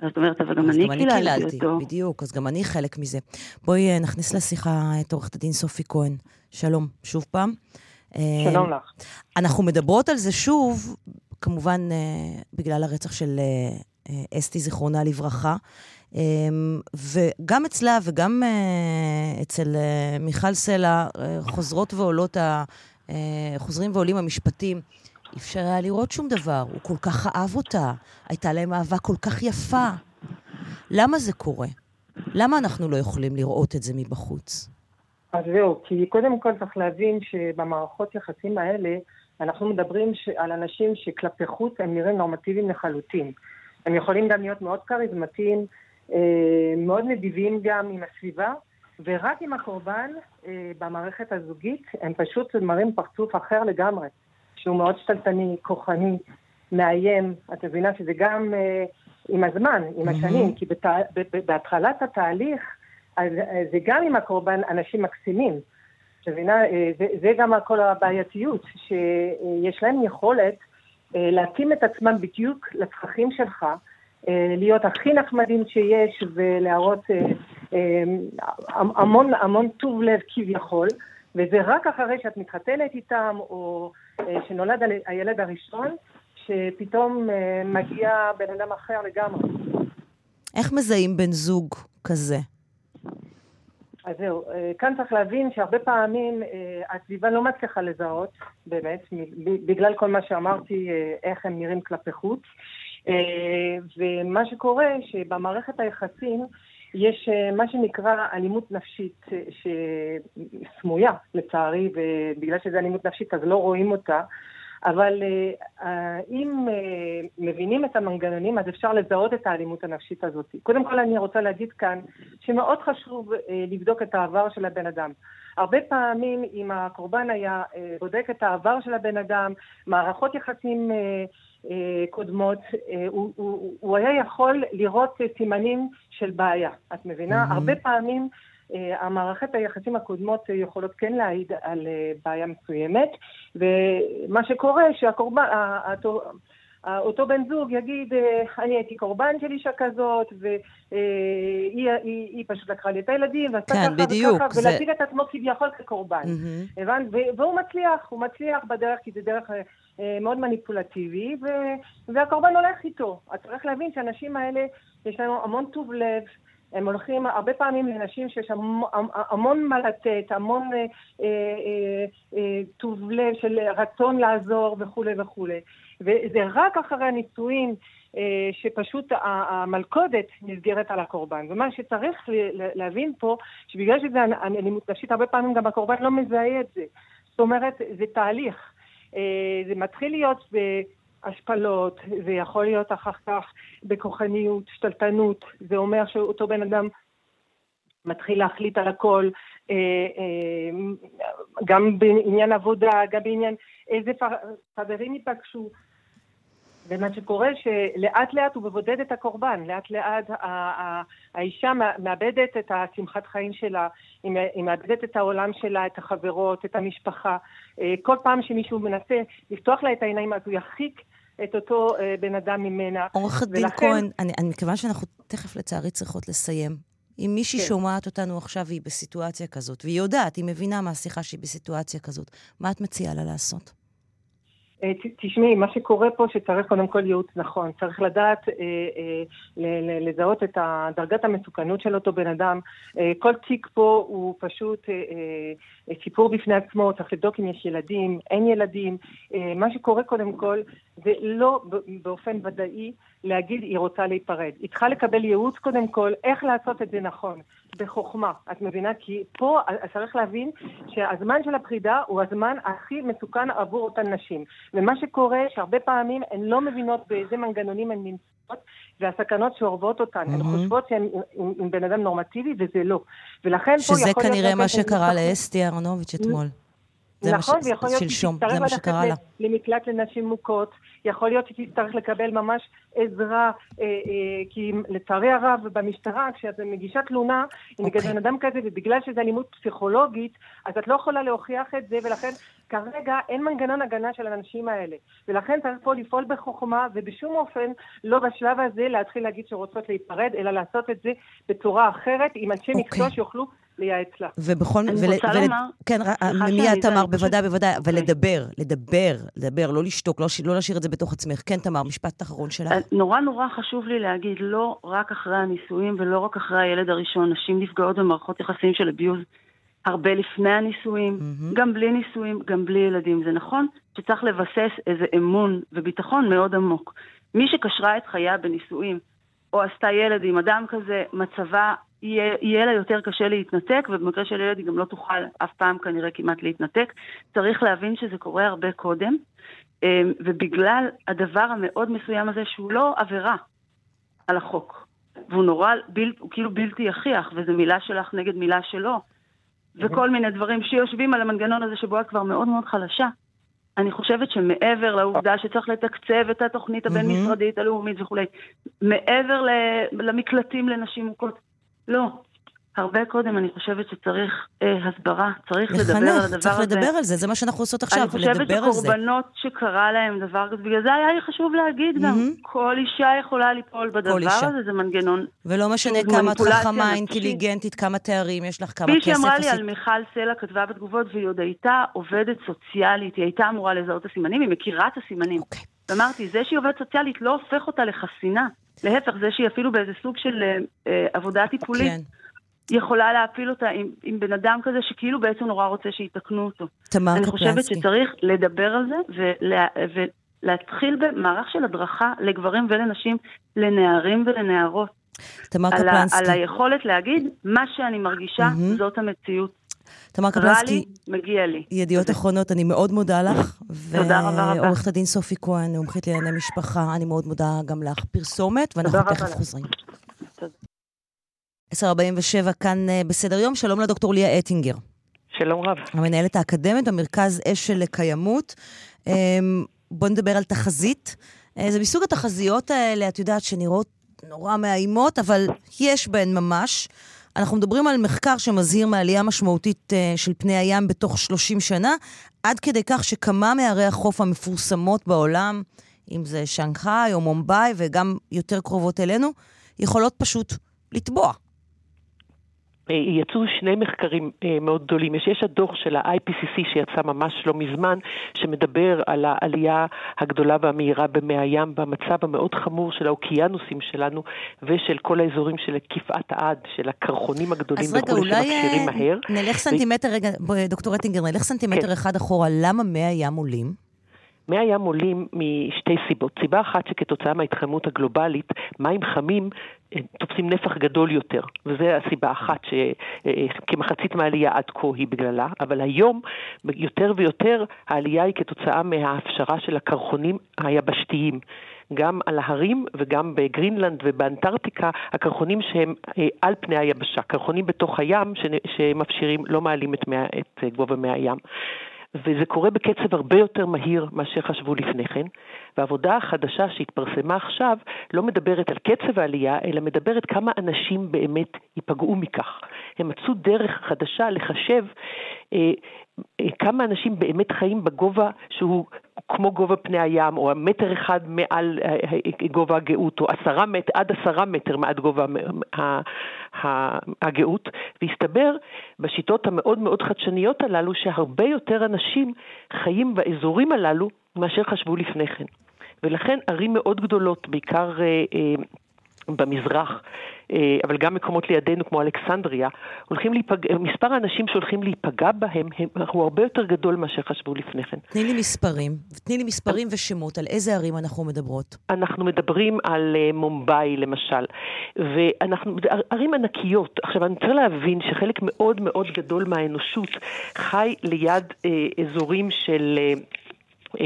זאת אומרת, אבל גם אני קיללתי אותו. בדיוק, אז גם אני חלק מזה. בואי אה, נכניס לשיחה את עורכת הדין סופי כהן. שלום, שוב פעם. שלום לך. אנחנו מדברות על זה שוב, כמובן אה, בגלל הרצח של אה, אסתי, זיכרונה לברכה. וגם אצלה וגם אצל מיכל סלע חוזרות ועולות, חוזרים ועולים המשפטים. אי אפשר היה לראות שום דבר, הוא כל כך אהב אותה, הייתה להם אהבה כל כך יפה. למה זה קורה? למה אנחנו לא יכולים לראות את זה מבחוץ? אז זהו, כי קודם כל צריך להבין שבמערכות יחסים האלה אנחנו מדברים ש... על אנשים שכלפי חוץ הם נראים נורמטיביים לחלוטין. הם יכולים גם להיות מאוד כריזמטיים, אה, מאוד נדיבים גם עם הסביבה, ורק עם הקורבן אה, במערכת הזוגית הם פשוט מראים פרצוף אחר לגמרי, שהוא מאוד שתלטני, כוחני, מאיים. את מבינה שזה גם אה, עם הזמן, עם השנים, כי בת... בהתחלת התהליך אז זה גם עם הקורבן אנשים מקסימים. את מבינה? זה, זה גם כל הבעייתיות, שיש להם יכולת להתאים את עצמם בדיוק לצרכים שלך. אה, להיות הכי נחמדים שיש ולהראות אה, אה, המון, המון טוב לב כביכול, וזה רק אחרי שאת מתחתנת איתם, או שנולד הילד הראשון, שפתאום מגיע בן אדם אחר לגמרי. איך מזהים בן זוג כזה? אז זהו, כאן צריך להבין שהרבה פעמים הסביבה לא מצליחה לזהות, באמת, בגלל כל מה שאמרתי, איך הם נראים כלפי חוץ. אה, ומה שקורה, שבמערכת היחסים יש אה, מה שנקרא אלימות נפשית אה, סמויה, לצערי, ובגלל שזה אלימות נפשית אז לא רואים אותה. אבל אם מבינים את המנגנונים, אז אפשר לזהות את האלימות הנפשית הזאת. קודם כל אני רוצה להגיד כאן שמאוד חשוב לבדוק את העבר של הבן אדם. הרבה פעמים אם הקורבן היה בודק את העבר של הבן אדם, מערכות יחסים אה, קודמות, אה, הוא, הוא, הוא היה יכול לראות סימנים של בעיה. את מבינה? Mm-hmm. הרבה פעמים אה, המערכת היחסים הקודמות יכולות כן להעיד על בעיה מסוימת, ומה שקורה שהקורבן, אותו בן זוג יגיד, אני הייתי קורבן של אישה כזאת, והיא היא, היא פשוט לקחה לי את הילדים, ועשתה כן, ככה בדיוק, וככה, זה... ולהציג את עצמו כביכול כקורבן. Mm-hmm. הבנת? והוא מצליח, הוא מצליח בדרך, כי זה דרך אה, מאוד מניפולטיבי, ו... והקורבן הולך איתו. את צריך להבין שהאנשים האלה, יש להם המון טוב לב, הם הולכים הרבה פעמים לנשים שיש המון, מה לתת, המון אה, אה, אה, טוב לב של רצון לעזור וכולי וכולי. וזה רק אחרי הנישואים שפשוט המלכודת נסגרת על הקורבן. ומה שצריך להבין פה, שבגלל שזה אלימות נפשית, הרבה פעמים גם הקורבן לא מזהה את זה. זאת אומרת, זה תהליך. זה מתחיל להיות בהשפלות, זה יכול להיות אחר כך בכוחניות, שתלטנות, זה אומר שאותו בן אדם מתחיל להחליט על הכל, אה, אה, גם בעניין עבודה, גם בעניין איזה חברים ייפגשו. ומה שקורה שלאט לאט הוא מבודד את הקורבן, לאט לאט האישה מאבדת את השמחת חיים שלה, היא מאבדת את העולם שלה, את החברות, את המשפחה. אה, כל פעם שמישהו מנסה לפתוח לה את העיניים אז הוא ירחיק את אותו אה, בן אדם ממנה. עורכת דין ולכן... כהן, אני, אני מכיוון שאנחנו תכף לצערי צריכות לסיים. אם מישהי כן. שומעת אותנו עכשיו והיא בסיטואציה כזאת, והיא יודעת, היא מבינה מהשיחה שהיא בסיטואציה כזאת, מה את מציעה לה לעשות? אה, תשמעי, מה שקורה פה שצריך קודם כל ייעוץ נכון. צריך לדעת אה, אה, לזהות את דרגת המסוכנות של אותו בן אדם. אה, כל תיק פה הוא פשוט אה, סיפור בפני עצמו, צריך לבדוק אם יש ילדים, אין ילדים. מה שקורה קודם כל זה לא באופן ודאי להגיד היא רוצה להיפרד. היא צריכה לקבל ייעוץ קודם כל איך לעשות את זה נכון. בחוכמה, את מבינה? כי פה צריך להבין שהזמן של הפרידה הוא הזמן הכי מסוכן עבור אותן נשים. ומה שקורה שהרבה פעמים הן לא מבינות באיזה מנגנונים הן נמצאות, והסכנות שאורבות אותן. הן חושבות שהן עם, עם בן אדם נורמטיבי, וזה לא. ולכן פה יכול להיות... שזה כנראה מה שקרה לאסתי אהרונוביץ' אתמול. נכון, ויכול להיות שהיא תצטרך ללכת למקלט לנשים מוכות, יכול להיות שהיא תצטרך לקבל ממש עזרה, אה, אה, כי לצערי הרב במשטרה, כשאת מגישה תלונה, אם okay. נגד בן אדם כזה, ובגלל שזה אלימות פסיכולוגית, אז את לא יכולה להוכיח את זה, ולכן כרגע אין מנגנון הגנה של האנשים האלה. ולכן צריך פה לפעול בחוכמה, ובשום אופן לא בשלב הזה להתחיל להגיד שרוצות להיפרד, אלא לעשות את זה בצורה אחרת, עם אנשי okay. מקצוע שיוכלו לייעץ לה. ובכל... אני ול, רוצה ול, לומר... כן, מיד תמר, בוודאי, בוודאי, אבל לדבר, לדבר, לדבר, לא לשתוק, לא, לא להשאיר את זה בתוך עצמך. כן, תמר, משפט אחרון שלך. נורא נורא חשוב לי להגיד, לא רק אחרי הנישואים ולא רק אחרי הילד הראשון, נשים נפגעות במערכות יחסים של אביוז הרבה לפני הנישואים, mm-hmm. גם בלי נישואים, גם בלי ילדים. זה נכון שצריך לבסס איזה אמון וביטחון מאוד עמוק. מי שקשרה את חייה בנישואים, או עשתה ילד עם אדם כזה, מצבה יהיה, יהיה לה יותר קשה להתנתק, ובמקרה של ילד היא גם לא תוכל אף פעם כנראה כמעט להתנתק. צריך להבין שזה קורה הרבה קודם, אמ, ובגלל הדבר המאוד מסוים הזה, שהוא לא עבירה על החוק, והוא נורא, בל, הוא כאילו בלתי יכיח, וזו מילה שלך נגד מילה שלו, וכל מיני דברים שיושבים על המנגנון הזה שבו את כבר מאוד מאוד חלשה. אני חושבת שמעבר לעובדה שצריך לתקצב את התוכנית הבין-משרדית הלאומית וכולי, מעבר למקלטים לנשים מוכות, לא. הרבה קודם אני חושבת שצריך אה, הסברה, צריך לחנך, לדבר על הדבר צריך הזה. לדבר על זה, זה מה שאנחנו עושות עכשיו, לדבר על זה. אני חושבת שקורבנות שקרה להם דבר כזה, בגלל זה היה לי חשוב להגיד גם, כל אישה יכולה ליפול בדבר הזה, זה מנגנון. ולא משנה כמה את חכמה, אינטליגנטית, כמה תארים יש לך, כמה כסף. מי שאמרה לי על מיכל סלע כתבה בתגובות, והיא עוד הייתה עובדת סוציאלית, היא הייתה אמורה לזהות את הסימנים, היא מכירה את הסימנים. אוקיי. ואמרתי, זה שהיא עובדת סוציאלית לא הופך אותה לחסינה. להפך, זה שהיא אפילו באיזה סוג של אה, אה עבודה טיפולית. כן. יכולה להפיל אותה עם, עם בן אדם כזה שכאילו בעצם נורא רוצה שיתקנו אותו. תמר קפלנסקי. אני חושבת שצריך לדבר על זה ולה, ולהתחיל במערך של הדרכה לגברים ולנשים, לנערים ולנערות. תמר קפלנסקי. על היכולת להגיד, מה שאני מרגישה, mm-hmm. זאת המציאות. תמר קפלנסקי, לי, מגיע לי. ידיעות אחרונות, אני מאוד מודה לך. תודה רבה רבה. ועורכת הדין סופי כהן, מומחית לענייני משפחה, אני מאוד מודה גם לך. פרסומת, ואנחנו תכף חוזרים. תודה. 1047 כאן אה, בסדר יום, שלום לדוקטור ליה אטינגר. שלום רב. המנהלת האקדמית במרכז אשל לקיימות. אמ, בואו נדבר על תחזית. אה, זה מסוג התחזיות האלה, את יודעת, שנראות נורא מאיימות, אבל יש בהן ממש. אנחנו מדברים על מחקר שמזהיר מעלייה משמעותית אה, של פני הים בתוך 30 שנה, עד כדי כך שכמה מערי החוף המפורסמות בעולם, אם זה שנגחאי או מומבאי וגם יותר קרובות אלינו, יכולות פשוט לטבוע. אה, יצאו שני מחקרים אה, מאוד גדולים. יש, יש הדוח של ה-IPCC שיצא ממש לא מזמן, שמדבר על העלייה הגדולה והמהירה במי הים, במצב המאוד חמור של האוקיינוסים שלנו ושל כל האזורים של כפעת העד, של הקרחונים הגדולים וכולי שמקשירים מהר. אז רגע, אולי נלך סנטימטר, ו... רגע, דוקטור אטינגר, נלך סנטימטר כן. אחד אחורה. למה מי הים עולים? מי הים עולים משתי סיבות. סיבה אחת שכתוצאה מההתחממות הגלובלית, מים חמים אה, תופסים נפח גדול יותר, וזו הסיבה אחת שכמחצית אה, מהעלייה עד כה היא בגללה, אבל היום יותר ויותר העלייה היא כתוצאה מההפשרה של הקרחונים היבשתיים. גם על ההרים וגם בגרינלנד ובאנטארקטיקה, הקרחונים שהם אה, על פני היבשה, קרחונים בתוך הים שמפשירים, לא מעלים את, את גובה מי הים. וזה קורה בקצב הרבה יותר מהיר מאשר חשבו לפני כן. והעבודה החדשה שהתפרסמה עכשיו לא מדברת על קצב העלייה, אלא מדברת כמה אנשים באמת ייפגעו מכך. הם מצאו דרך חדשה לחשב אה, כמה אנשים באמת חיים בגובה שהוא כמו גובה פני הים, או מטר אחד מעל אה, אה, גובה הגאות, או עשרה מטר, עד עשרה מטר מעד גובה הגאות, והסתבר בשיטות המאוד מאוד חדשניות הללו שהרבה יותר אנשים חיים באזורים הללו מאשר חשבו לפני כן. ולכן ערים מאוד גדולות, בעיקר במזרח, אה, אבל גם מקומות לידינו כמו אלכסנדריה, הולכים להיפג... מספר האנשים שהולכים להיפגע בהם הם... הוא הרבה יותר גדול מאשר חשבו לפני כן. תני לי מספרים, תני לי מספרים ושמות, על איזה ערים אנחנו מדברות? אנחנו מדברים על uh, מומבאי למשל, ואנחנו, ערים ענקיות. עכשיו, אני צריך להבין שחלק מאוד מאוד גדול מהאנושות חי ליד uh, אזורים של... Uh,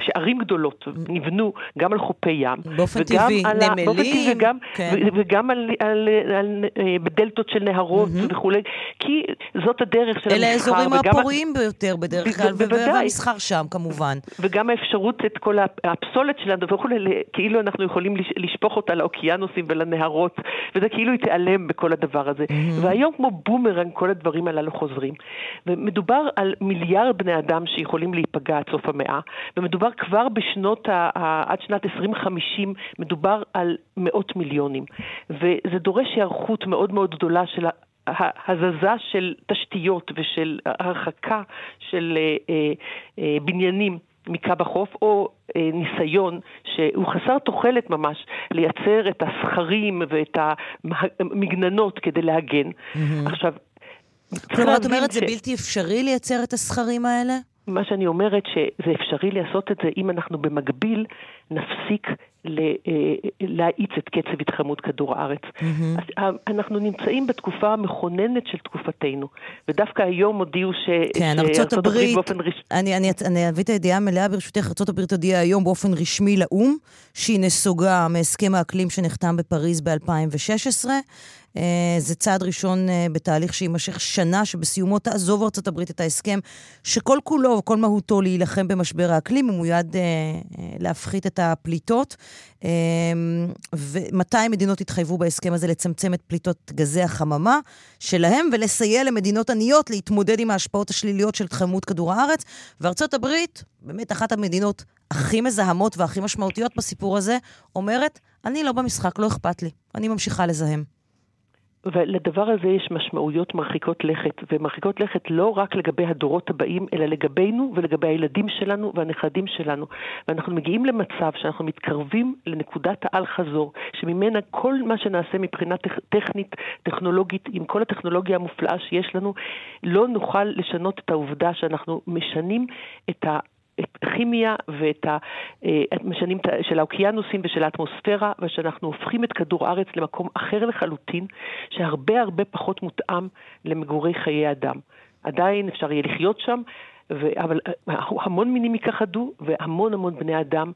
שערים גדולות נבנו גם על חופי ים. באופן טבעי, נמלים. באופן טבעי וגם, כן. וגם על, על, על, על, בדלתות של נהרות mm-hmm. וכולי, כי זאת הדרך של אלה המסחר. אלה האזורים הפוריים ביותר בדרך כלל, והמסחר שם כמובן. וגם האפשרות את כל הפסולת שלנו וכולי, כאילו אנחנו יכולים לשפוך אותה לאוקיינוסים ולנהרות, וזה כאילו היא תיעלם בכל הדבר הזה. Mm-hmm. והיום כמו בומרנג כל הדברים הללו חוזרים. ומדובר על מיליארד בני אדם שיכולים יכולים להיפגע עד סוף המאה, ומדובר כבר בשנות, ה, ה, עד שנת 2050, מדובר על מאות מיליונים. וזה דורש היערכות מאוד מאוד גדולה של הזזה של תשתיות ושל הרחקה של אה, אה, אה, בניינים. מקו החוף, או אה, ניסיון שהוא חסר תוחלת ממש לייצר את הסכרים ואת המגננות כדי להגן. Mm-hmm. עכשיו, כלומר, את אומרת, ש... זה בלתי אפשרי לייצר את הסכרים האלה? מה שאני אומרת שזה אפשרי לעשות את זה אם אנחנו במקביל נפסיק להאיץ את קצב התחממות כדור הארץ. Mm-hmm. אנחנו נמצאים בתקופה המכוננת של תקופתנו, ודווקא היום הודיעו ש... כן, ארצות הברית, באופן רש... אני, אני, אני אביא את הידיעה המלאה ברשותך, ארצות הברית הודיעה היום באופן רשמי לאו"ם, שהיא נסוגה מהסכם האקלים שנחתם בפריז ב-2016. אה, זה צעד ראשון אה, בתהליך שיימשך שנה, שבסיומו תעזוב ארצות הברית את ההסכם, שכל כולו וכל מהותו להילחם במשבר האקלים, הוא מיועד אה, להפחית את הפליטות. ו-200 מדינות התחייבו בהסכם הזה לצמצם את פליטות גזי החממה שלהם ולסייע למדינות עניות להתמודד עם ההשפעות השליליות של תחממות כדור הארץ. וארצות הברית, באמת אחת המדינות הכי מזהמות והכי משמעותיות בסיפור הזה, אומרת, אני לא במשחק, לא אכפת לי, אני ממשיכה לזהם. ולדבר הזה יש משמעויות מרחיקות לכת, ומרחיקות לכת לא רק לגבי הדורות הבאים, אלא לגבינו ולגבי הילדים שלנו והנכדים שלנו. ואנחנו מגיעים למצב שאנחנו מתקרבים לנקודת האל-חזור, שממנה כל מה שנעשה מבחינה טכנית, טכנולוגית, עם כל הטכנולוגיה המופלאה שיש לנו, לא נוכל לשנות את העובדה שאנחנו משנים את ה... את הכימיה ואת המשנים אה, של האוקיינוסים ושל האטמוספירה, ושאנחנו הופכים את כדור הארץ למקום אחר לחלוטין, שהרבה הרבה פחות מותאם למגורי חיי אדם. עדיין אפשר יהיה לחיות שם, ו... אבל אה, המון מינים ייכחדו, והמון המון בני אדם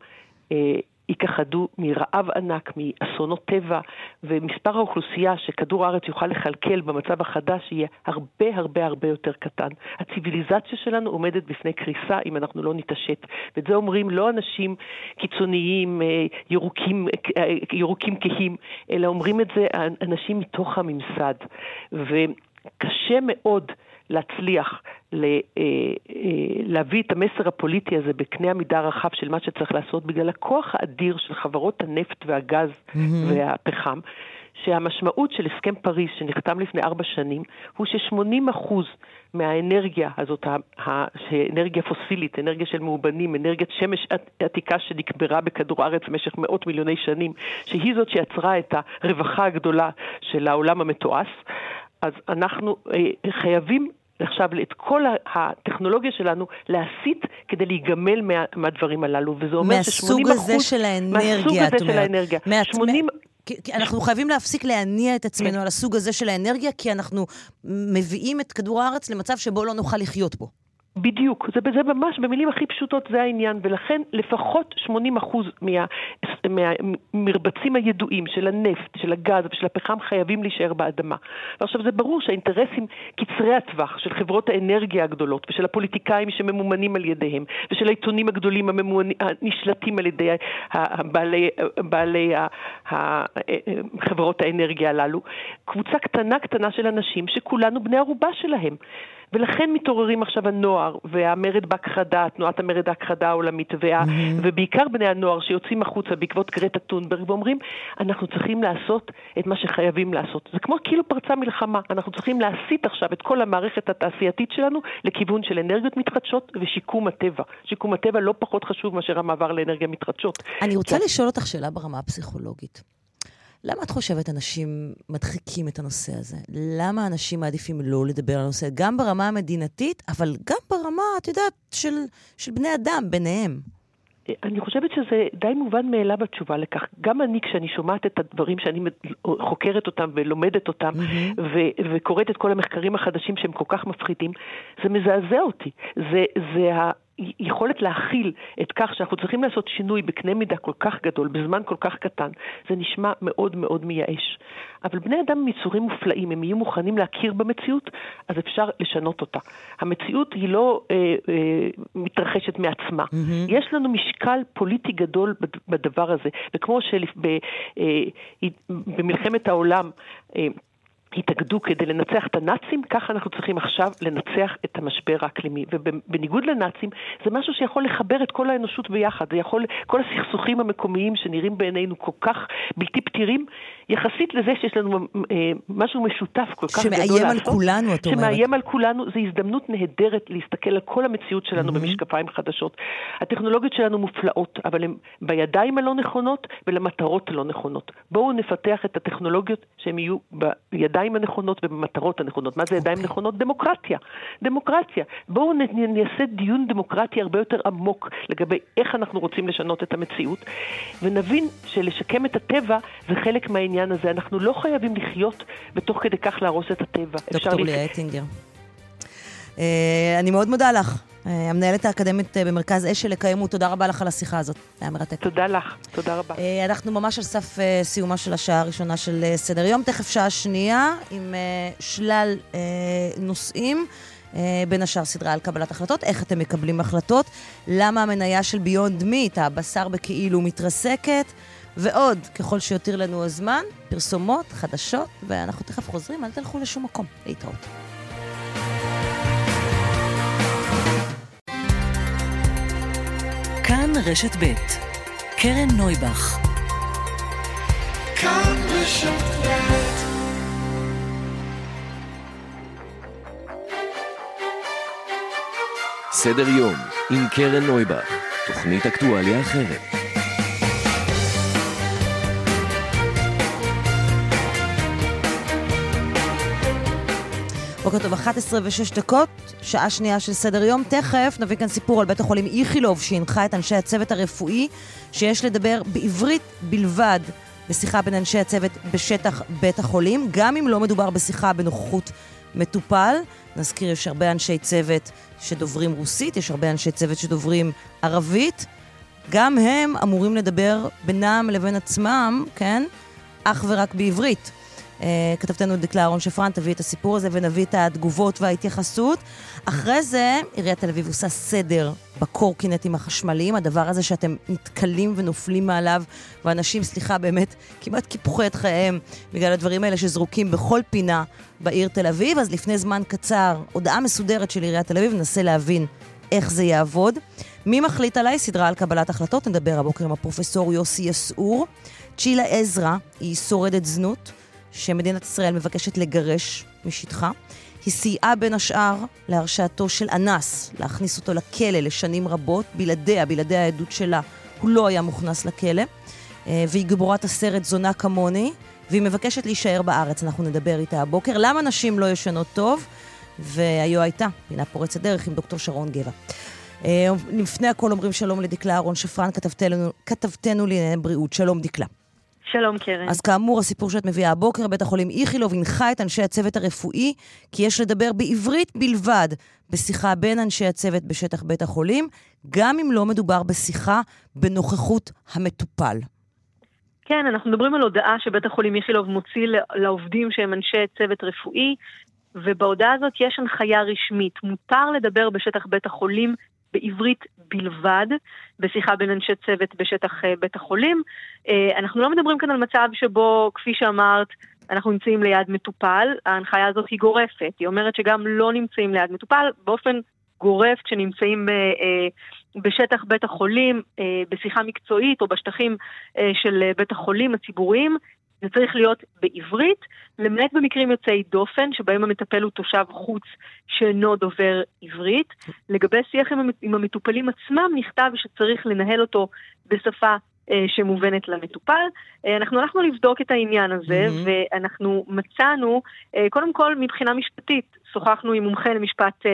אה, ייכחדו מרעב ענק, מאסונות טבע, ומספר האוכלוסייה שכדור הארץ יוכל לכלכל במצב החדש יהיה הרבה הרבה הרבה יותר קטן. הציוויליזציה שלנו עומדת בפני קריסה אם אנחנו לא נתעשת. ואת זה אומרים לא אנשים קיצוניים, אה, ירוקים, אה, ירוקים כהים, אלא אומרים את זה אנשים מתוך הממסד. וקשה מאוד להצליח אה, אה, להביא את המסר הפוליטי הזה בקנה המידה הרחב של מה שצריך לעשות, בגלל הכוח האדיר של חברות הנפט והגז mm-hmm. והפחם, שהמשמעות של הסכם פריז שנחתם לפני ארבע שנים, הוא ש-80% מהאנרגיה הזאת, אנרגיה פוסילית, אנרגיה של מאובנים, אנרגיית שמש עתיקה שנקברה בכדור הארץ במשך מאות מיליוני שנים, שהיא זאת שיצרה את הרווחה הגדולה של העולם המתועש, אז אנחנו אה, חייבים עכשיו את כל הטכנולוגיה שלנו להסיט כדי להיגמל מה, מהדברים הללו, וזה אומר ש-80 אחוז... מהסוג הזה של האנרגיה, את אומרת. מהסוג הזה של האנרגיה. מה... 80... כי אנחנו חייבים להפסיק להניע את עצמנו כן. על הסוג הזה של האנרגיה, כי אנחנו מביאים את כדור הארץ למצב שבו לא נוכל לחיות בו. בדיוק, זה, זה ממש, במילים הכי פשוטות זה העניין, ולכן לפחות 80% מה, מהמרבצים הידועים של הנפט, של הגז ושל הפחם חייבים להישאר באדמה. ועכשיו זה ברור שהאינטרסים קצרי הטווח של חברות האנרגיה הגדולות ושל הפוליטיקאים שממומנים על ידיהם ושל העיתונים הגדולים הנשלטים על ידי בעלי, בעלי חברות האנרגיה הללו, קבוצה קטנה קטנה של אנשים שכולנו בני ערובה שלהם. ולכן מתעוררים עכשיו הנוער והמרד בהכחדה, תנועת המרד ההכחדה העולמית, וה, mm-hmm. ובעיקר בני הנוער שיוצאים החוצה בעקבות גרטה טונברג ואומרים, אנחנו צריכים לעשות את מה שחייבים לעשות. זה כמו כאילו פרצה מלחמה, אנחנו צריכים להסיט עכשיו את כל המערכת התעשייתית שלנו לכיוון של אנרגיות מתחדשות ושיקום הטבע. שיקום הטבע לא פחות חשוב מאשר המעבר לאנרגיה מתחדשות. אני רוצה כי... לשאול אותך שאלה ברמה הפסיכולוגית. למה את חושבת אנשים מדחיקים את הנושא הזה? למה אנשים מעדיפים לא לדבר על הנושא, גם ברמה המדינתית, אבל גם ברמה, את יודעת, של, של בני אדם ביניהם? אני חושבת שזה די מובן מאליו התשובה לכך. גם אני, כשאני שומעת את הדברים שאני חוקרת אותם ולומדת אותם, mm-hmm. ו- וקוראת את כל המחקרים החדשים שהם כל כך מפחידים, זה מזעזע אותי. זה, זה יכולת להכיל את כך שאנחנו צריכים לעשות שינוי בקנה מידה כל כך גדול, בזמן כל כך קטן, זה נשמע מאוד מאוד מייאש. אבל בני אדם הם יצורים מופלאים, הם יהיו מוכנים להכיר במציאות, אז אפשר לשנות אותה. המציאות היא לא אה, אה, מתרחשת מעצמה. Mm-hmm. יש לנו משקל פוליטי גדול בדבר הזה, וכמו שבמלחמת אה, העולם, אה, התאגדו כדי לנצח את הנאצים, ככה אנחנו צריכים עכשיו לנצח את המשבר האקלימי. ובניגוד לנאצים, זה משהו שיכול לחבר את כל האנושות ביחד. זה יכול, כל הסכסוכים המקומיים שנראים בעינינו כל כך בלתי פתירים, יחסית לזה שיש לנו אה, משהו משותף כל כך גדול לעשות. שמאיים על כולנו, את אומרת. שמאיים על כולנו, זו הזדמנות נהדרת להסתכל על כל המציאות שלנו mm-hmm. במשקפיים חדשות. הטכנולוגיות שלנו מופלאות, אבל הן בידיים הלא נכונות ולמטרות הלא נכונות. בואו נפתח את הטכנולוגיות שהן יהיו בידיים. בידיים הנכונות ובמטרות הנכונות. מה זה ידיים okay. אוקיי. נכונות? דמוקרטיה. דמוקרטיה. בואו נעשה דיון דמוקרטי הרבה יותר עמוק לגבי איך אנחנו רוצים לשנות את המציאות, ונבין שלשקם את הטבע זה חלק מהעניין הזה. אנחנו לא חייבים לחיות ותוך כדי כך להרוס את הטבע. דוקטור ליה אטינגר. אה, אני מאוד מודה לך. אה, המנהלת האקדמית אה, במרכז אשל לקיימו, תודה רבה לך על השיחה הזאת. היה מרתק. תודה לך, תודה רבה. אנחנו ממש על סף סיומה של השעה הראשונה של סדר יום. תכף שעה שנייה עם שלל נושאים. בין השאר סדרה על קבלת החלטות, איך אתם מקבלים החלטות, למה המניה של ביונד מיט, הבשר בכאילו מתרסקת, ועוד, ככל שיותיר לנו הזמן, פרסומות, חדשות, ואנחנו תכף חוזרים, אל תלכו לשום מקום. להתראות. רשת ב' קרן נויבך. כאן רשת סדר יום עם קרן נויבך, תוכנית אקטואליה אחרת. בוקר טוב, 11 ו-6 דקות, שעה שנייה של סדר יום. תכף נביא כאן סיפור על בית החולים איכילוב, שהנחה את אנשי הצוות הרפואי, שיש לדבר בעברית בלבד בשיחה בין אנשי הצוות בשטח בית החולים, גם אם לא מדובר בשיחה בנוכחות מטופל. נזכיר, יש הרבה אנשי צוות שדוברים רוסית, יש הרבה אנשי צוות שדוברים ערבית. גם הם אמורים לדבר בינם לבין עצמם, כן? אך ורק בעברית. אה, כתבתנו דקלה אהרון שפרן תביא את הסיפור הזה ונביא את התגובות וההתייחסות. אחרי זה, עיריית תל אביב עושה סדר בקורקינטים החשמליים, הדבר הזה שאתם נתקלים ונופלים מעליו, ואנשים, סליחה, באמת, כמעט קיפחו את חייהם בגלל הדברים האלה שזרוקים בכל פינה בעיר תל אביב. אז לפני זמן קצר, הודעה מסודרת של עיריית תל אביב, ננסה להבין איך זה יעבוד. מי מחליט עליי? סדרה על קבלת החלטות, נדבר הבוקר עם הפרופסור יוסי יסעור. צ'ילה עזרא היא שורדת זנות. שמדינת ישראל מבקשת לגרש משטחה. היא סייעה בין השאר להרשעתו של אנס, להכניס אותו לכלא לשנים רבות, בלעדיה, בלעדי העדות שלה, הוא לא היה מוכנס לכלא. אה, והיא גיבורת הסרט זונה כמוני, והיא מבקשת להישאר בארץ, אנחנו נדבר איתה הבוקר. למה נשים לא ישנות טוב? והיו הייתה, פינה פורצת דרך עם דוקטור שרון גבע. אה, לפני הכל אומרים שלום לדקלה אהרון שפרן, כתבתנו, כתבתנו לענייני בריאות. שלום דקלה. שלום קרן. אז כאמור, הסיפור שאת מביאה הבוקר, בית החולים איכילוב הנחה את אנשי הצוות הרפואי כי יש לדבר בעברית בלבד בשיחה בין אנשי הצוות בשטח בית החולים, גם אם לא מדובר בשיחה בנוכחות המטופל. כן, אנחנו מדברים על הודעה שבית החולים איכילוב מוציא לעובדים שהם אנשי צוות רפואי, ובהודעה הזאת יש הנחיה רשמית. מותר לדבר בשטח בית החולים בעברית בלבד, בשיחה בין אנשי צוות בשטח אה, בית החולים. אה, אנחנו לא מדברים כאן על מצב שבו, כפי שאמרת, אנחנו נמצאים ליד מטופל, ההנחיה הזאת היא גורפת, היא אומרת שגם לא נמצאים ליד מטופל, באופן גורף כשנמצאים אה, בשטח בית החולים, בשיחה מקצועית או בשטחים של בית החולים הציבוריים, זה צריך להיות בעברית, למעט במקרים יוצאי דופן, שבהם המטפל הוא תושב חוץ שאינו דובר עברית. לגבי שיח עם המטופלים עצמם, נכתב שצריך לנהל אותו בשפה אה, שמובנת למטופל. אה, אנחנו הלכנו לבדוק את העניין הזה, mm-hmm. ואנחנו מצאנו, אה, קודם כל מבחינה משפטית, שוחחנו עם מומחה למשפט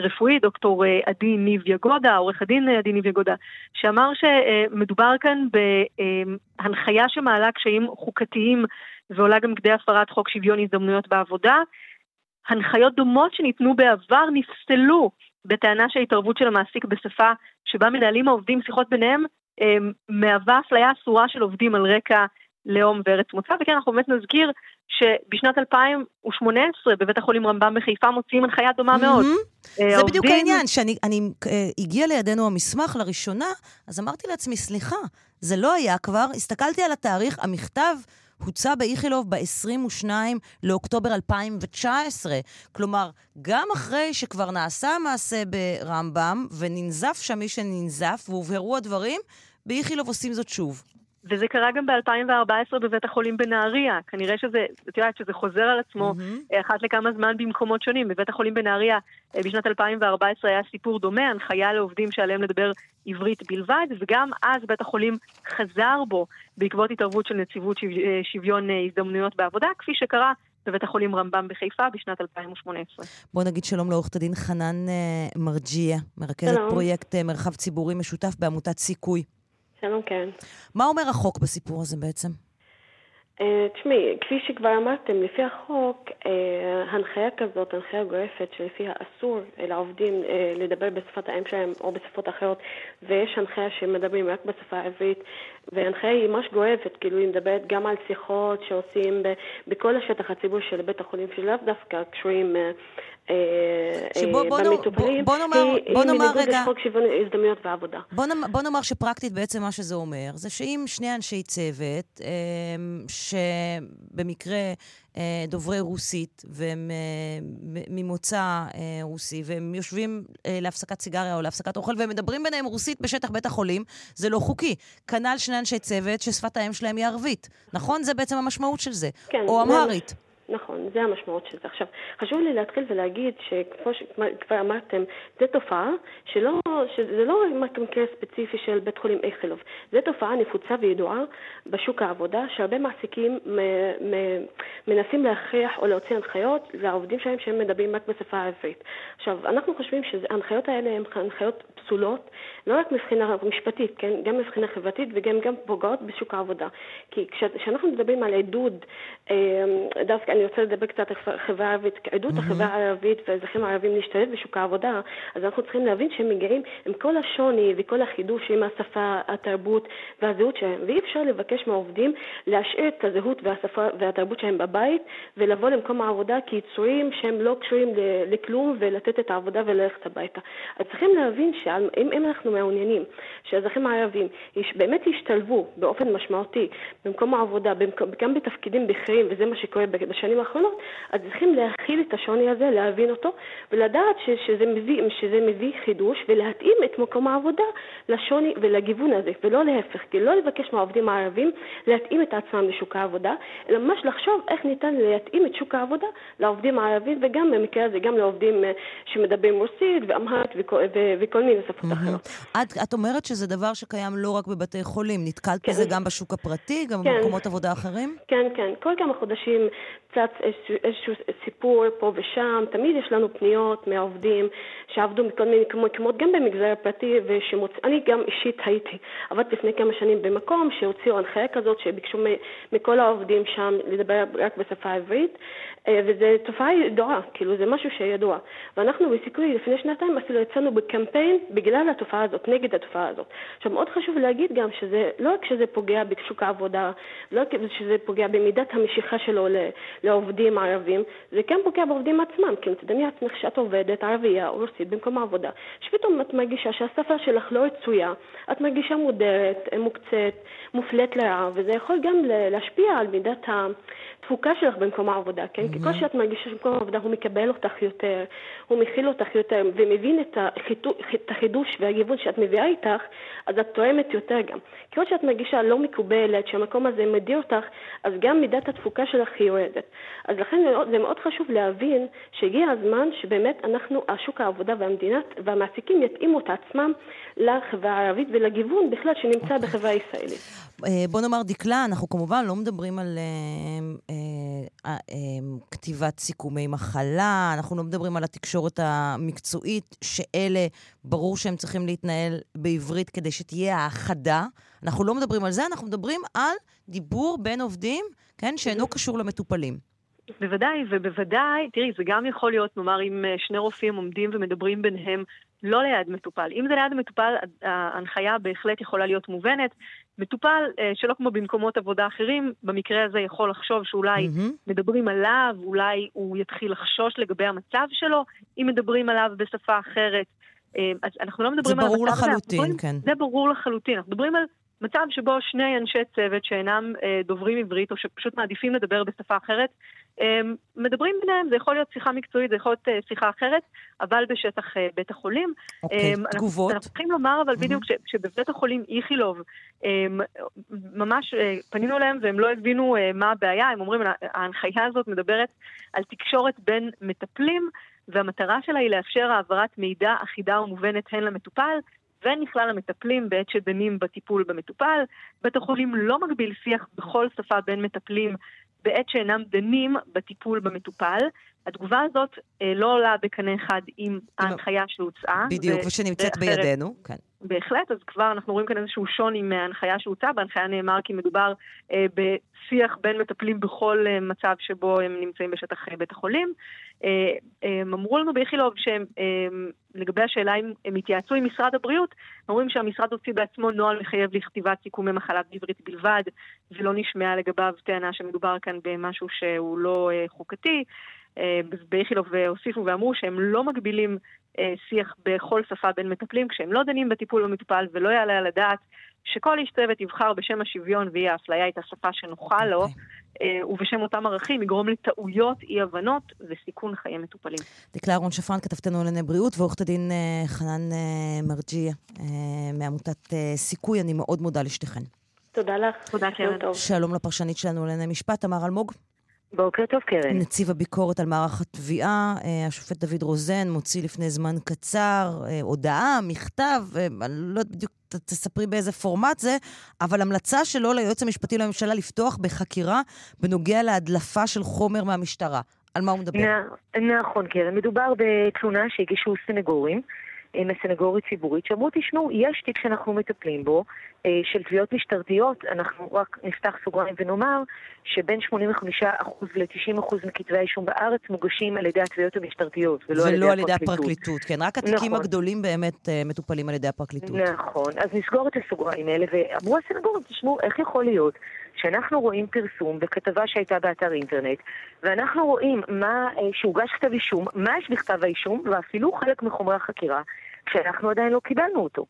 רפואי, דוקטור אה, עדי ניב יגודה, עורך הדין אה, עדי ניב יגודה, שאמר שמדובר כאן בהנחיה שמעלה קשיים חוקתיים ועולה גם כדי הפרת חוק שוויון הזדמנויות בעבודה. הנחיות דומות שניתנו בעבר נפסלו בטענה שההתערבות של המעסיק בשפה שבה מנהלים העובדים שיחות ביניהם אה, מהווה אפליה אסורה של עובדים על רקע לאום וארץ מוצא, וכן אנחנו באמת נזכיר שבשנת 2018 בבית החולים רמב"ם בחיפה מוציאים הנחיה דומה מאוד. אה, זה בדיוק העניין, שהגיע לידינו המסמך לראשונה, אז אמרתי לעצמי, סליחה, זה לא היה כבר, הסתכלתי על התאריך, המכתב... הוצא באיכילוב ב-22 לאוקטובר 2019. כלומר, גם אחרי שכבר נעשה המעשה ברמב"ם, וננזף שם מי שננזף, והובהרו הדברים, באיכילוב עושים זאת שוב. וזה קרה גם ב-2014 בבית החולים בנהריה. כנראה שזה, את יודעת, שזה חוזר על עצמו mm-hmm. אחת לכמה זמן במקומות שונים. בבית החולים בנהריה אה, בשנת 2014 היה סיפור דומה, הנחיה לעובדים שעליהם לדבר עברית בלבד, וגם אז בית החולים חזר בו בעקבות התערבות של נציבות. אה, שוויון הזדמנויות בעבודה, כפי שקרה בבית החולים רמב"ם בחיפה בשנת 2018. בוא נגיד שלום לעורכת הדין חנן אה, מרג'יה, מרכזת. פרויקט אה, מרחב ציבורי משותף בעמותת סיכוי. שלום, כן. מה אומר החוק בסיפור הזה בעצם? אה, תשמעי, כפי שכבר אמרתם, לפי החוק, אה, הנחיה כזאת, הנחיה גורפת שלפיה אסור לעובדים אה, לדבר בשפת האם שלהם או בשפות אחרות, ויש הנחיה שמדברים רק בשפה העברית, וההנחיה היא ממש גורפת, כאילו היא מדברת גם על שיחות שעושים ב- בכל השטח הציבור של בית החולים, שלאו דווקא קשורים אה, אה, שבוא- אה, בוא במטופלים, בוא- בוא נאמר- היא- בוא היא נאמר רגע- לחוק שוויון הזדמנויות בעבודה. בוא, נאמר, בוא נאמר שפרקטית בעצם מה שזה אומר, זה שאם שני אנשי צוות, שבמקרה דוברי רוסית, והם אה, ממוצא אה, רוסי, והם יושבים אה, להפסקת סיגריה או להפסקת אוכל, והם מדברים ביניהם רוסית בשטח בית החולים, זה לא חוקי. כנ"ל שני אנשי צוות ששפת האם שלהם היא ערבית. נכון? זה בעצם המשמעות של זה. כן, או אמהרית. נכון, זה המשמעות של זה. עכשיו, חשוב לי להתחיל ולהגיד שכמו שכבר אמרתם, זו תופעה שלא, שזה לא רק מקרה ספציפי של בית חולים איכילוב, זו תופעה נפוצה וידועה בשוק העבודה, שהרבה מעסיקים מנסים להכריח או להוציא הנחיות לעובדים שלהם שהם מדברים רק בשפה העברית. עכשיו, אנחנו חושבים שההנחיות האלה הן הנחיות פסולות, לא רק מבחינה משפטית, כן? גם מבחינה חברתית וגם גם פוגעות בשוק העבודה. כי כש- כשאנחנו מדברים על עידוד, אה, דווקא אני רוצה לדבר קצת על החברה הערבית, עידוד החברה הערבית והאזרחים הערבים להשתלב בשוק העבודה, אז אנחנו צריכים להבין שהם מגיעים עם כל השוני וכל החידוש עם השפה, התרבות והזהות שלהם, ואי אפשר לבקש מהעובדים להשאיר את הזהות והשפה והתרבות שלהם בבית ולבוא למקום העבודה כיצורים שהם לא קשורים לכלום ולתת את העבודה וללכת הביתה. אז צריכים להבין שאם אם אנחנו מעוניינים שהאזרחים הערבים יש- באמת ישתלבו באופן משמעותי במקום העבודה, גם בתפקידים בכירים, וזה מה שקורה בשנים האחרונות, אז צריכים להכיל את השוני הזה, להבין אותו, ולדעת ש, שזה, מביא, שזה מביא חידוש, ולהתאים את מקום העבודה לשוני ולגיוון הזה, ולא להפך, כי לא לבקש מהעובדים הערבים להתאים את עצמם לשוק העבודה, אלא ממש לחשוב איך ניתן להתאים את שוק העבודה לעובדים הערבים, וגם במקרה הזה גם לעובדים אה, שמדברים רוסית ואמהרית וכל, וכל מיני שפות אחרות. את, את אומרת שזה דבר שקיים לא רק בבתי חולים, נתקלת כן. בזה גם בשוק הפרטי, גם כן. במקומות עבודה אחרים? כן, כן. כל כמה חודשים צץ איזשהו, איזשהו סיפור פה ושם. תמיד יש לנו פניות מהעובדים שעבדו מכל מיני מקומות, גם במגזר הפרטי, ושמוצ... אני גם אישית הייתי, עבדתי לפני כמה שנים במקום שהוציאו הנחיה כזאת, שביקשו מכל העובדים שם לדבר רק בשפה העברית, וזו תופעה ידועה, כאילו זה משהו שידוע. ואנחנו בסיכוי לפני שנתיים אפילו יצאנו בקמפיין בגלל התופעה הזאת, נגד התופעה הזאת. עכשיו מאוד חשוב להגיד גם שזה, לא רק שזה פוגע בשוק העבודה, לא רק שזה פוגע במידת המשיכה שלו לעובדים ערבים, זה כן פוגע בעובדים עצמם, אם תדמי לעצמך שאת עובדת ערבייה או רוסית במקום העבודה, שפתאום את מרגישה שהשפה שלך לא רצויה, את מרגישה מודרת, מוקצת, מופלית לרעה, וזה יכול גם להשפיע על מידת התפוקה שלך במקום העבודה, כן? כי כל שאת מרגישה שמקום העבודה הוא מקבל אותך יותר, הוא מכיל אותך יותר, ומבין את, החיתו, את החידוש והגיוון שאת מביאה איתך, אז את תואמת יותר גם. ככל שאת מרגישה לא מקובלת, שהמקום הזה מדיר אותך, אז גם מידת התפוקה שלך היא יורדת. אז לכן זה מאוד חשוב להבין שהגיע הזמן שבאמת אנחנו, השוק העבודה והמדינה והמעסיקים יתאימו את עצמם לחברה הערבית ולגיוון בכלל שנמצא בחברה הישראלית. אה, בוא נאמר, דקלה, אנחנו כמובן לא מדברים על אה, כתיבת סיכומי מחלה, אנחנו לא מדברים על התקשורת המקצועית, שאלה, ברור שהם צריכים להתנהל בעברית כדי שתהיה האחדה. אנחנו לא מדברים על זה, אנחנו מדברים על דיבור בין עובדים, כן, שאינו קשור למטופלים. בוודאי, ובוודאי, תראי, זה גם יכול להיות, נאמר, אם אה, שני רופאים עומדים ומדברים ביניהם לא ליד מטופל. אם זה ליד מטופל, ההנחיה בהחלט יכולה להיות מובנת. מטופל אה, שלא כמו במקומות עבודה אחרים, במקרה הזה יכול לחשוב שאולי מהמם. מדברים עליו, אולי הוא יתחיל לחשוש לגבי המצב שלו, אם מדברים עליו בשפה אחרת. אה, אז אנחנו לא מדברים על ברור המצב הזה, אנחנו לחלוטין, מדברים- כן. זה ברור לחלוטין. אנחנו מדברים על מצב שבו שני אנשי צוות שאינם אה, דוברים עברית, או שפשוט מעדיפים לדבר בשפה אחרת, מדברים ביניהם, זה יכול להיות שיחה מקצועית, זה יכול להיות אה, שיחה אחרת, אבל בשטח אה, בית החולים. אוקיי, אנחנו- תגובות? אנחנו צריכים לומר, אבל בדיוק, ש- שבבית החולים איכילוב, אה, ממש אה, פנינו אליהם והם לא הבינו מה הבעיה, הם אומרים, ההנחיה הזאת מדברת על תקשורת בין מטפלים, והמטרה שלה היא לאפשר העברת מידע אחידה ומובנת הן למטופל והן לכלל המטפלים בעת שדנים בטיפול במטופל. בית החולים לא מגביל שיח בכל שפה בין מטפלים בעת שאינם דנים בטיפול במטופל. התגובה הזאת אה, לא עולה בקנה אחד עם ההנחיה שהוצאה. בדיוק, ושנמצאת בידינו, כן. בהחלט, אז כבר אנחנו רואים כאן איזשהו שוני מההנחיה שהוצאה. בהנחיה נאמר כי מדובר אה, בשיח בין מטפלים בכל אה, מצב שבו הם נמצאים בשטח אה, בית החולים. אה, אה, הם אמרו לנו באיכילוב שהם, אה, לגבי השאלה אם הם התייעצו עם משרד הבריאות, אומרים שהמשרד הוציא בעצמו נוהל מחייב לכתיבת סיכומי מחלה בעברית בלבד, ולא נשמעה לגביו טענה שמדובר כאן במשהו שהוא לא אה, חוקתי. אה, באיכילוב הוסיפו ואמרו שהם לא מגבילים אה, שיח בכל שפה בין מטפלים כשהם לא דנים בטיפול במטופל ולא יעלה על הדעת שכל איש צוות יבחר בשם השוויון ואי האפליה את השפה שנוחה לו, okay. אוקיי. אה, ובשם אותם ערכים יגרום לטעויות, אי-הבנות וסיכון חיי מטופלים. דקלה אהרון שפרן, כתבתנו לענייני בריאות, ועורכת הדין חנן מרג'יה מעמותת סיכוי, אני מאוד מודה לשתיכן. תודה לך. תודה, קרן. שלום לפרשנית שלנו לענייני משפט, תמר אלמוג. בוקר טוב, קרן. נציב הביקורת על מערך התביעה, אה, השופט דוד רוזן, מוציא לפני זמן קצר אה, הודעה, מכתב, אה, אני לא יודעת בדיוק, תספרי באיזה פורמט זה, אבל המלצה שלו ליועץ המשפטי לממשלה לפתוח בחקירה בנוגע להדלפה של חומר מהמשטרה. על מה הוא מדבר? נכון, קרן. מדובר בתלונה שהגישו סנגורים. מהסנגורית ציבורית, שאמרו, תשמעו, יש תיק שאנחנו מטפלים בו, אה, של תביעות משטרתיות, אנחנו רק נפתח סוגריים ונאמר שבין 85% ל-90% מכתבי האישום בארץ מוגשים על ידי התביעות המשטרתיות, ולא, ולא על ידי, על ידי הפרקליטות. הפרקליטות. כן, רק התיקים נכון. הגדולים באמת uh, מטופלים על ידי הפרקליטות. נכון, אז נסגור את הסוגריים האלה, ואמרו הסנגורים, תשמעו, איך יכול להיות שאנחנו רואים פרסום בכתבה שהייתה באתר אינטרנט, ואנחנו רואים מה, שהוגש כתב אישום, מה יש בכתב האישום, ואפילו חלק מחומרי החקירה, כשאנחנו עדיין לא קיבלנו אותו.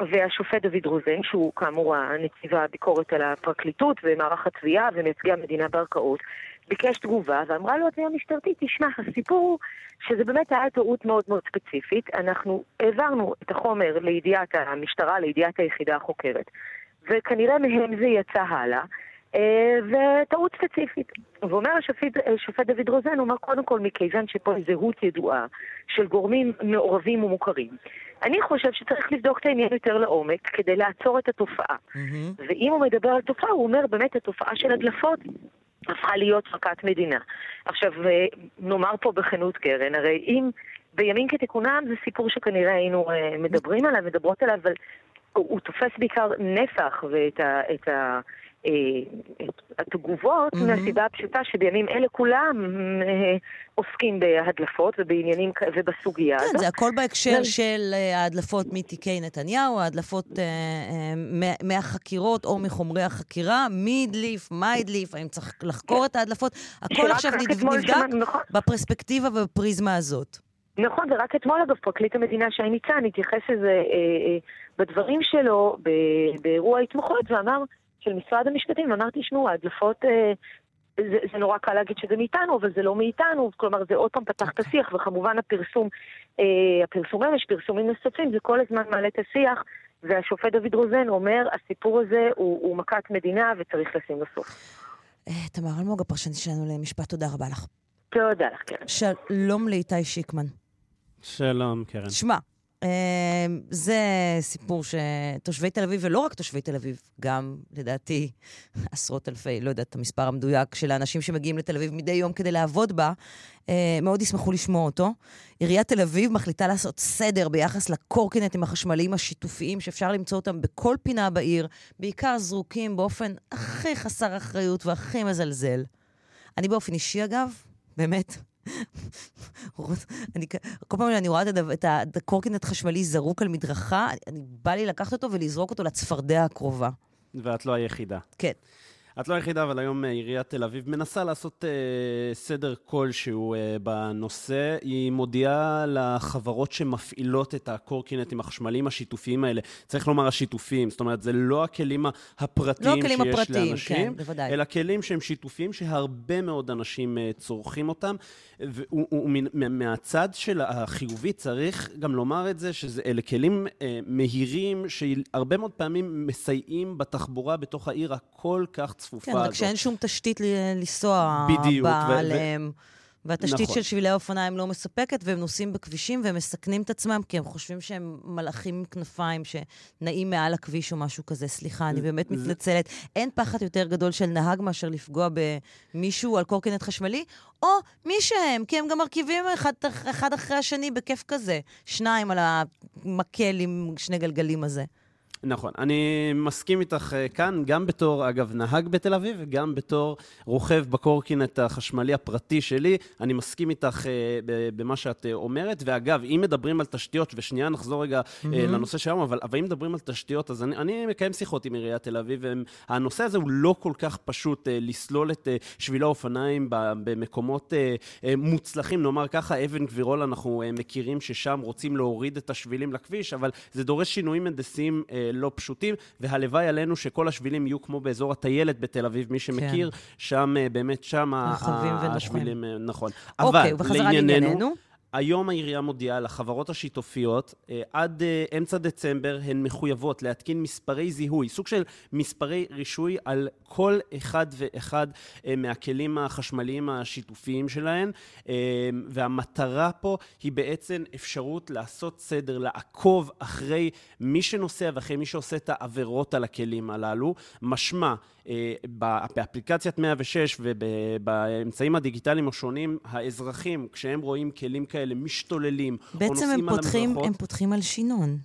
והשופט דוד רוזן, שהוא כאמור הנציב הביקורת על הפרקליטות ומערך התביעה ומייצגי המדינה בערכאות, ביקש תגובה ואמרה לו התביעה המשטרתית, תשמע, הסיפור הוא שזה באמת היה טעות מאוד מאוד ספציפית, אנחנו העברנו את החומר לידיעת המשטרה, לידיעת היחידה החוקרת, וכנראה מהם זה יצא הלאה. אה, וטעות ספציפית. ואומר השופט, השופט דוד רוזן, הוא אומר קודם כל מכיוון שפה זהות ידועה של גורמים מעורבים ומוכרים. אני חושב שצריך לבדוק את העניין יותר לעומק כדי לעצור את התופעה. Mm-hmm. ואם הוא מדבר על תופעה, הוא אומר באמת התופעה של הדלפות הפכה להיות מכת מדינה. עכשיו, אה, נאמר פה בכנות קרן, הרי אם בימים כתיקונם זה סיפור שכנראה היינו מדברים עליו, מדברות עליו, אבל הוא, תופס בעיקר נפח ואת ה... את ה אה, התגובות mm-hmm. מהסיבה הפשוטה שבימים אלה כולם אה, עוסקים בהדלפות ובעניינים ובסוגיה כן, הזאת. זה הכל בהקשר ו... של אה, ההדלפות מתיקי נתניהו, ההדלפות מהחקירות או מחומרי החקירה, מי הדליף, מה הדליף, האם צריך לחקור כן. את ההדלפות, הכל עכשיו נבדק נכון. בפרספקטיבה ובפריזמה הזאת. נכון, ורק אתמול אגב פרקליט המדינה שי ניצן התייחס לזה אה, אה, בדברים שלו באירוע ההתמחות ואמר של משרד המשפטים, אמרתי, תשמעו, ההדלפות, אה, זה, זה נורא קל להגיד שזה מאיתנו, אבל זה לא מאיתנו, כלומר זה עוד פעם פתח את השיח, וכמובן הפרסום, אה, הפרסומים, יש פרסומים נוספים, זה כל הזמן מעלה את השיח, והשופט דוד רוזן אומר, הסיפור הזה הוא, הוא מכת מדינה וצריך לשים לו סוף. אה, תמר אלמוג, הפרשנית שלנו למשפט, תודה רבה לך. תודה לך, קרן. שלום לאיתי שיקמן. שלום, קרן. שמע, זה סיפור שתושבי תל אביב, ולא רק תושבי תל אביב, גם, לדעתי, עשרות אלפי, לא יודעת המספר המדויק, של האנשים שמגיעים לתל אביב מדי יום כדי לעבוד בה, אה, מאוד ישמחו לשמוע אותו. עיריית תל אביב מחליטה לעשות סדר ביחס לקורקינטים החשמליים השיתופיים, שאפשר למצוא אותם בכל פינה בעיר, בעיקר זרוקים באופן הכי חסר אחריות והכי מזלזל. אני באופן אישי, אגב, באמת, אני, כל פעם אני רואה את הקורקינט חשמלי זרוק על מדרכה, אני, בא לי לקחת אותו ולזרוק אותו לצפרדע הקרובה. ואת לא היחידה. כן. את לא היחידה, אבל היום אה, עיריית תל אביב מנסה לעשות אה, סדר כלשהו אה, בנושא. היא מודיעה לחברות שמפעילות את הקורקינטים החשמליים השיתופיים האלה, צריך לומר השיתופיים, זאת אומרת, זה לא הכלים הפרטיים לא הכלים שיש הפרטיים, לאנשים, כן, בוודאי. אלא כלים שהם שיתופיים שהרבה מאוד אנשים אה, צורכים אותם. ומהצד של החיובי צריך גם לומר את זה, שאלה כלים אה, מהירים שהרבה מאוד פעמים מסייעים בתחבורה בתוך העיר הכל כך צפופה כן, הזאת. כן, רק שאין שום תשתית לנסוע בה עליהם. והתשתית נכון. של שבילי האופניים לא מספקת, והם נוסעים בכבישים והם מסכנים את עצמם, כי הם חושבים שהם מלאכים עם כנפיים שנעים מעל הכביש או משהו כזה. סליחה, אני באמת מתנצלת. אין פחד יותר גדול של נהג מאשר לפגוע במישהו על קורקינט חשמלי, או מי שהם, כי הם גם מרכיבים אחד, אחד אחרי השני בכיף כזה. שניים על המקל עם שני גלגלים הזה. נכון, אני מסכים איתך אה, כאן, גם בתור, אגב, נהג בתל אביב, וגם בתור רוכב בקורקינט החשמלי הפרטי שלי, אני מסכים איתך אה, במה שאת אה, אומרת. ואגב, אם מדברים על תשתיות, ושנייה נחזור רגע mm-hmm. לנושא שלנו, אבל, אבל אם מדברים על תשתיות, אז אני, אני מקיים שיחות עם עיריית תל אביב, והנושא הזה הוא לא כל כך פשוט לסלול את שבילי האופניים במקומות מוצלחים, נאמר ככה, אבן גבירול, אנחנו מכירים ששם רוצים להוריד את השבילים לכביש, אבל זה דורש שינויים הנדסיים לא פשוטים, והלוואי עלינו שכל השבילים יהיו כמו באזור הטיילת בתל אביב, מי שמכיר, שם אה, באמת, שם. השבילים, אה, נכון. אוקיי, אבל לענייננו. היום העירייה מודיעה לחברות השיתופיות, אה, עד אה, אמצע דצמבר הן מחויבות להתקין מספרי זיהוי, סוג של מספרי רישוי על כל אחד ואחד אה, מהכלים החשמליים השיתופיים שלהן, והמטרה פה היא בעצם אפשרות לעשות סדר, לעקוב אחרי מי שנוסע ואחרי מי שעושה את העבירות על הכלים הללו. משמע, באפליקציית 106 ובאמצעים הדיגיטליים השונים, האזרחים, כשהם רואים כלים כאלה משתוללים, או בעצם נוסעים על המדרכות, הם פותחים על שינון.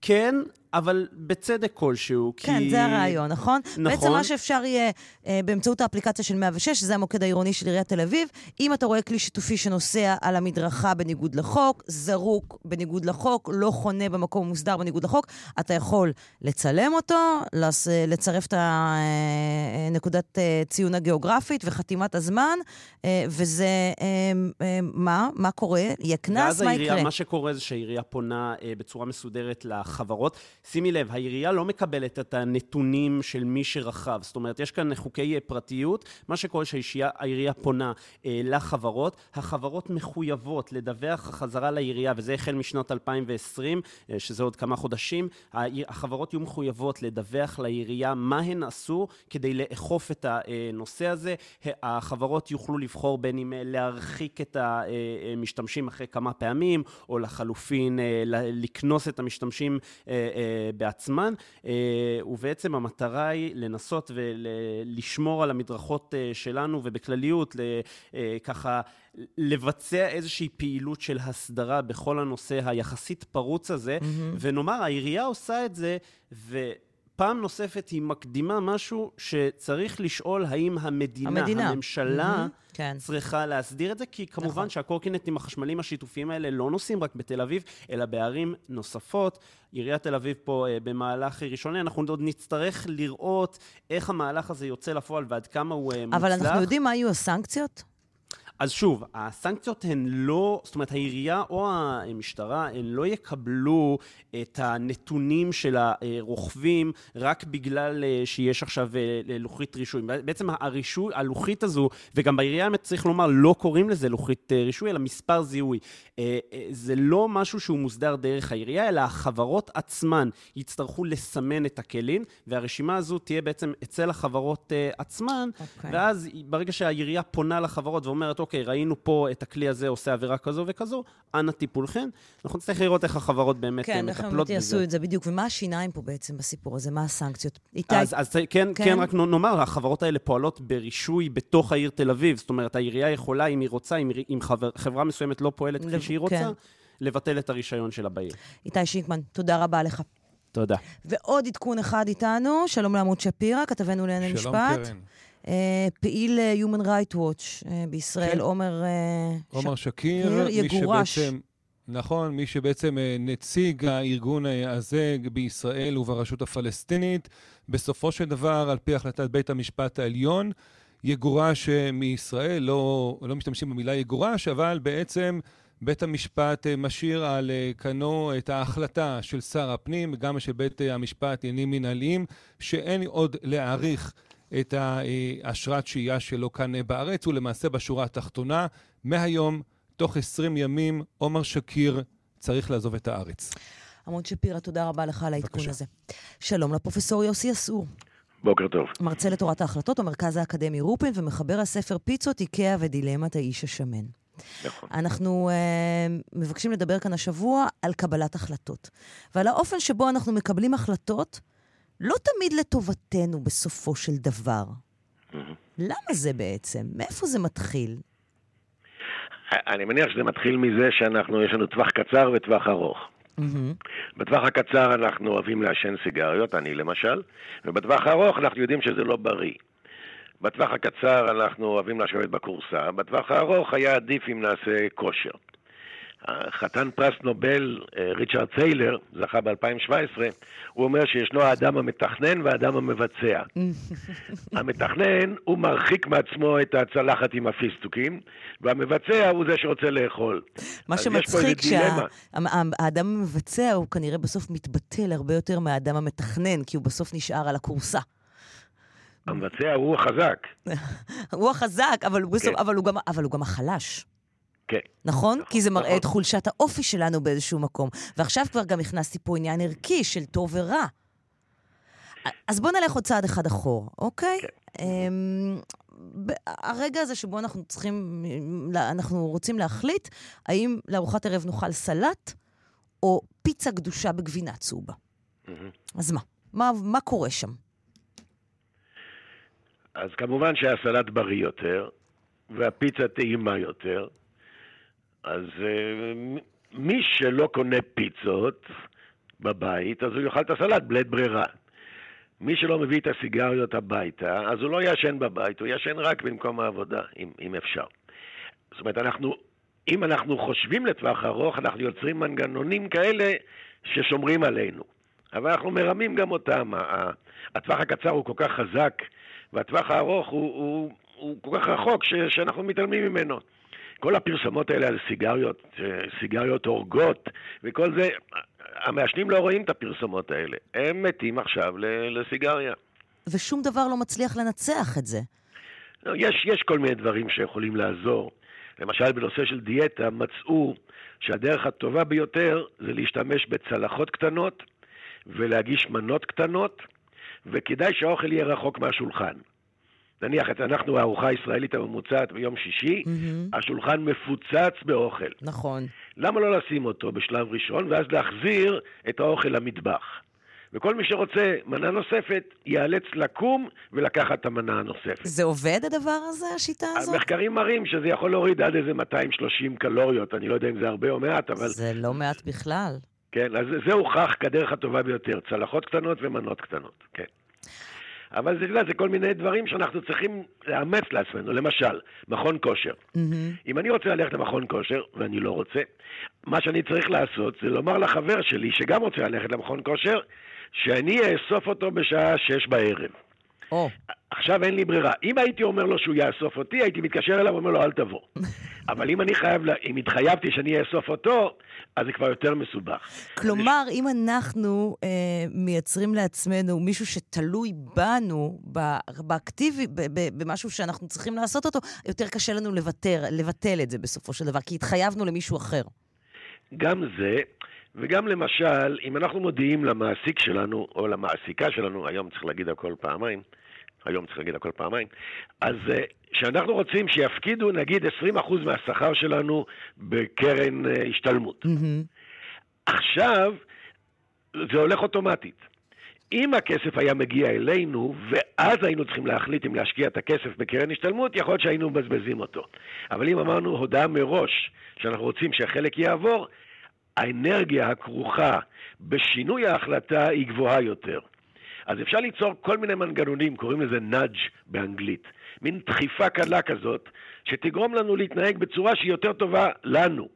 כן, אבל בצדק כלשהו, כי... כן, זה הרעיון, נכון? נכון. בעצם מה שאפשר יהיה אה, באמצעות האפליקציה של 106, שזה המוקד העירוני של עיריית תל אביב, אם אתה רואה כלי שיתופי שנוסע על המדרכה בניגוד לחוק, זרוק בניגוד לחוק, לא חונה במקום מוסדר בניגוד לחוק, אתה יכול לצלם אותו, לס- לצרף את הנקודת אה, ציון הגיאוגרפית וחתימת הזמן, אה, וזה, אה, אה, מה? מה קורה? יהיה קנס? ואז מה העירייה, יקרה? מה שקורה זה שהעירייה פונה אה, בצורה מסודרת לחברות. שימי לב, העירייה לא מקבלת את הנתונים של מי שרכב. זאת אומרת, יש כאן חוקי אה, פרטיות. מה שקורה שהעירייה פונה אה, לחברות, החברות מחויבות לדווח חזרה לעירייה, וזה החל משנת 2020, אה, שזה עוד כמה חודשים. החברות יהיו מחויבות לדווח לעירייה מה הן עשו כדי לאכוף את הנושא הזה. החברות יוכלו לבחור בין אם אה, להרחיק את המשתמשים אחרי כמה פעמים, או לחלופין אה, לקנוס את המשתמשים אה, אה, בעצמן. אה, ובעצם המטרה היא לנסות ולשמור על המדרכות אה, שלנו, ובכלליות, אה, ככה... לבצע איזושהי פעילות של הסדרה בכל הנושא היחסית פרוץ הזה, מהמם. ונאמר, העירייה עושה את זה, ופעם נוספת היא מקדימה משהו שצריך לשאול האם המדינה, המדינה. הממשלה, מהמם, כן. צריכה להסדיר את זה, כי כמובן נכון. שהקורקינטים החשמליים השיתופיים האלה לא נוסעים רק בתל אביב, אלא בערים נוספות. עיריית תל אביב פה אה, במהלך ראשוני, אנחנו עוד נצטרך לראות איך המהלך הזה יוצא לפועל ועד כמה הוא אה, מוצלח. אבל אנחנו יודעים מה יהיו הסנקציות? אז שוב, הסנקציות הן לא, זאת אומרת, העירייה או המשטרה, הן לא יקבלו את הנתונים של הרוכבים רק בגלל אה, שיש עכשיו אה, לוחית רישוי. בעצם הרישוי, הלוחית הזו, וגם בעירייה, צריך לומר, לא קוראים לזה לוחית אה, רישוי, אלא מספר זיהוי. אה, אה, זה לא משהו שהוא מוסדר דרך העירייה, אלא החברות עצמן יצטרכו לסמן את הכלים, והרשימה הזו תהיה בעצם אצל החברות אה, עצמן, אוקיי. ואז ברגע שהעירייה פונה לחברות ואומרת, אוקיי, ראינו פה את הכלי הזה עושה עבירה כזו וכזו, אנא טיפולכן. אנחנו נצטרך לראות איך החברות באמת אה, כן, איך הם מטפלות בזה. יעשו את זה בדיוק. ומה השיניים פה בעצם בסיפור הזה? מה הסנקציות? איתי, אז, אז כן, כן. כן. כן, רק נאמר, החברות האלה פועלות ברישוי בתוך העיר תל אביב. זאת אומרת, העירייה יכולה, אם היא רוצה, אם, אם חבר, חברה מסוימת לא פועלת כפי לב- שהיא רוצה, כן. לבטל את הרישיון שלה בעיר. איתי שינקמן, תודה רבה לך. תודה. ועוד עדכון אחד איתנו, שלום לעמוד שפירא, כתבנו לענייני שלום, משפט. קרן. אה, פעיל אה, Human Rights Watch אה, בישראל, כן. עומר... עומר ש- שקיר, שקיר, מי יגורש. שבעצם... נכון, מי שבעצם נציג הארגון הזה בישראל וברשות הפלסטינית, בסופו של דבר, על פי החלטת בית המשפט העליון, יגורש מישראל, לא, לא משתמשים במילה יגורש, אבל בעצם בית המשפט משאיר על כנו את ההחלטה של שר הפנים, גם של בית המשפט לעניינים מנהליים, שאין עוד להאריך את האשרת שהייה שלו כאן אה, בארץ, ולמעשה בשורה התחתונה, מהיום, תוך 20 ימים, עומר שקיר צריך לעזוב את הארץ. עמוד שפירא, תודה רבה לך על העדכון. הזה. שלום לפרופסור יוסי אסור. בוקר טוב. מרצה לתורת ההחלטות במרכז האקדמי רופין ומחבר הספר פיצות, איקאה ודילמת האיש השמן. נכון. אנחנו uh, מבקשים לדבר כאן השבוע על קבלת החלטות. ועל האופן שבו אנחנו מקבלים החלטות, לא תמיד לטובתנו בסופו של דבר. למה זה בעצם? מאיפה זה מתחיל? אני מניח שזה מתחיל מזה שאנחנו, יש לנו טווח קצר וטווח ארוך. Mm-hmm. בטווח הקצר אנחנו אוהבים לעשן סיגריות, אני למשל, ובטווח הארוך אנחנו יודעים שזה לא בריא. בטווח הקצר אנחנו אוהבים לשבת בכורסה, בטווח הארוך היה עדיף אם נעשה כושר. חתן פרס נובל, אה, ריצ'רד טיילר, זכה ב-2017, הוא אומר שישנו האדם המתכנן והאדם המבצע. המתכנן, הוא מרחיק מעצמו את הצלחת עם הפיסטוקים, והמבצע הוא זה שרוצה לאכול. מה שמצחיק שהאדם המבצע הוא כנראה בסוף מתבטל הרבה יותר מהאדם המתכנן, כי הוא בסוף נשאר על הכורסה. המבצע הוא החזק. הוא החזק, אבל, בסוף, כן. אבל, הוא גם, אבל הוא גם החלש. כן. נכון? נכון? כי זה מראה נכון. את חולשת האופי שלנו באיזשהו מקום. ועכשיו כבר גם הכנסתי פה עניין ערכי של טוב ורע. אז בואו נלך עוד צעד אחד אחורה, אוקיי? כן. אמ, הרגע הזה שבו אנחנו צריכים, אנחנו רוצים להחליט האם לארוחת ערב נאכל סלט או פיצה גדושה בגבינה צהובה. אז מה? מה? מה קורה שם? אז כמובן שהסלט בריא יותר, והפיצה טעימה יותר, אז uh, מי שלא קונה פיצות בבית, אז הוא יאכל את הסלט בלית ברירה. מי שלא מביא את הסיגריות הביתה, אז הוא לא ישן בבית, הוא ישן רק במקום העבודה, אם, אם אפשר. זאת אומרת, אנחנו, אם אנחנו חושבים לטווח ארוך, אנחנו יוצרים מנגנונים כאלה ששומרים עלינו. אבל אנחנו מרמים גם אותם. הטווח הקצר הוא כל כך חזק, והטווח הארוך הוא, הוא, הוא כל כך רחוק ש, שאנחנו מתעלמים ממנו. כל הפרסומות האלה על סיגריות, סיגריות הורגות וכל זה, המעשנים לא רואים את הפרסומות האלה. הם מתים עכשיו לסיגריה. ושום דבר לא מצליח לנצח את זה. לא, יש, יש כל מיני דברים שיכולים לעזור. למשל, בנושא של דיאטה מצאו שהדרך הטובה ביותר זה להשתמש בצלחות קטנות ולהגיש מנות קטנות, וכדאי שהאוכל יהיה רחוק מהשולחן. נניח, אנחנו הארוחה הישראלית הממוצעת ביום שישי, mm-hmm. השולחן מפוצץ באוכל. נכון. למה לא לשים אותו בשלב ראשון, ואז להחזיר את האוכל למטבח? וכל מי שרוצה מנה נוספת, ייאלץ לקום ולקחת את המנה הנוספת. זה עובד הדבר הזה, השיטה הזאת? המחקרים מראים שזה יכול להוריד עד איזה 230 קלוריות, אני לא יודע אם זה הרבה או מעט, אבל... זה לא מעט בכלל. כן, אז זה הוכח כדרך הטובה ביותר, צלחות קטנות ומנות קטנות, כן. אבל זה, זה כל מיני דברים שאנחנו צריכים לאמץ לעצמנו. למשל, מכון כושר. Mm-hmm. אם אני רוצה ללכת למכון כושר, ואני לא רוצה, מה שאני צריך לעשות זה לומר לחבר שלי, שגם רוצה ללכת למכון כושר, שאני אאסוף אותו בשעה שש בערב. Oh. עכשיו אין לי ברירה. אם הייתי אומר לו שהוא יאסוף אותי, הייתי מתקשר אליו ואומר לו, אל תבוא. אבל אם אני חייב, אם התחייבתי שאני אאסוף אותו, אז זה כבר יותר מסובך. כלומר, אם אנחנו אה, מייצרים לעצמנו מישהו שתלוי בנו, באקטיבי, במשהו שאנחנו צריכים לעשות אותו, יותר קשה לנו לוותר, לבטל את זה בסופו של דבר, כי התחייבנו למישהו אחר. גם זה, וגם למשל, אם אנחנו מודיעים למעסיק שלנו, או למעסיקה שלנו, היום צריך להגיד הכל פעמיים, היום צריך להגיד הכל פעמיים, אז אה, שאנחנו רוצים שיפקידו נגיד 20% מהשכר שלנו בקרן uh, השתלמות. Mm-hmm. עכשיו, זה הולך אוטומטית. אם הכסף היה מגיע אלינו, ואז היינו צריכים להחליט אם להשקיע את הכסף בקרן השתלמות, יכול להיות שהיינו מבזבזים אותו. אבל אם אמרנו הודעה מראש שאנחנו רוצים שהחלק יעבור, האנרגיה הכרוכה בשינוי ההחלטה היא גבוהה יותר. אז אפשר ליצור כל מיני מנגנונים, קוראים לזה נאג' באנגלית. מין דחיפה קלה כזאת, שתגרום לנו להתנהג בצורה שהיא יותר טובה לנו,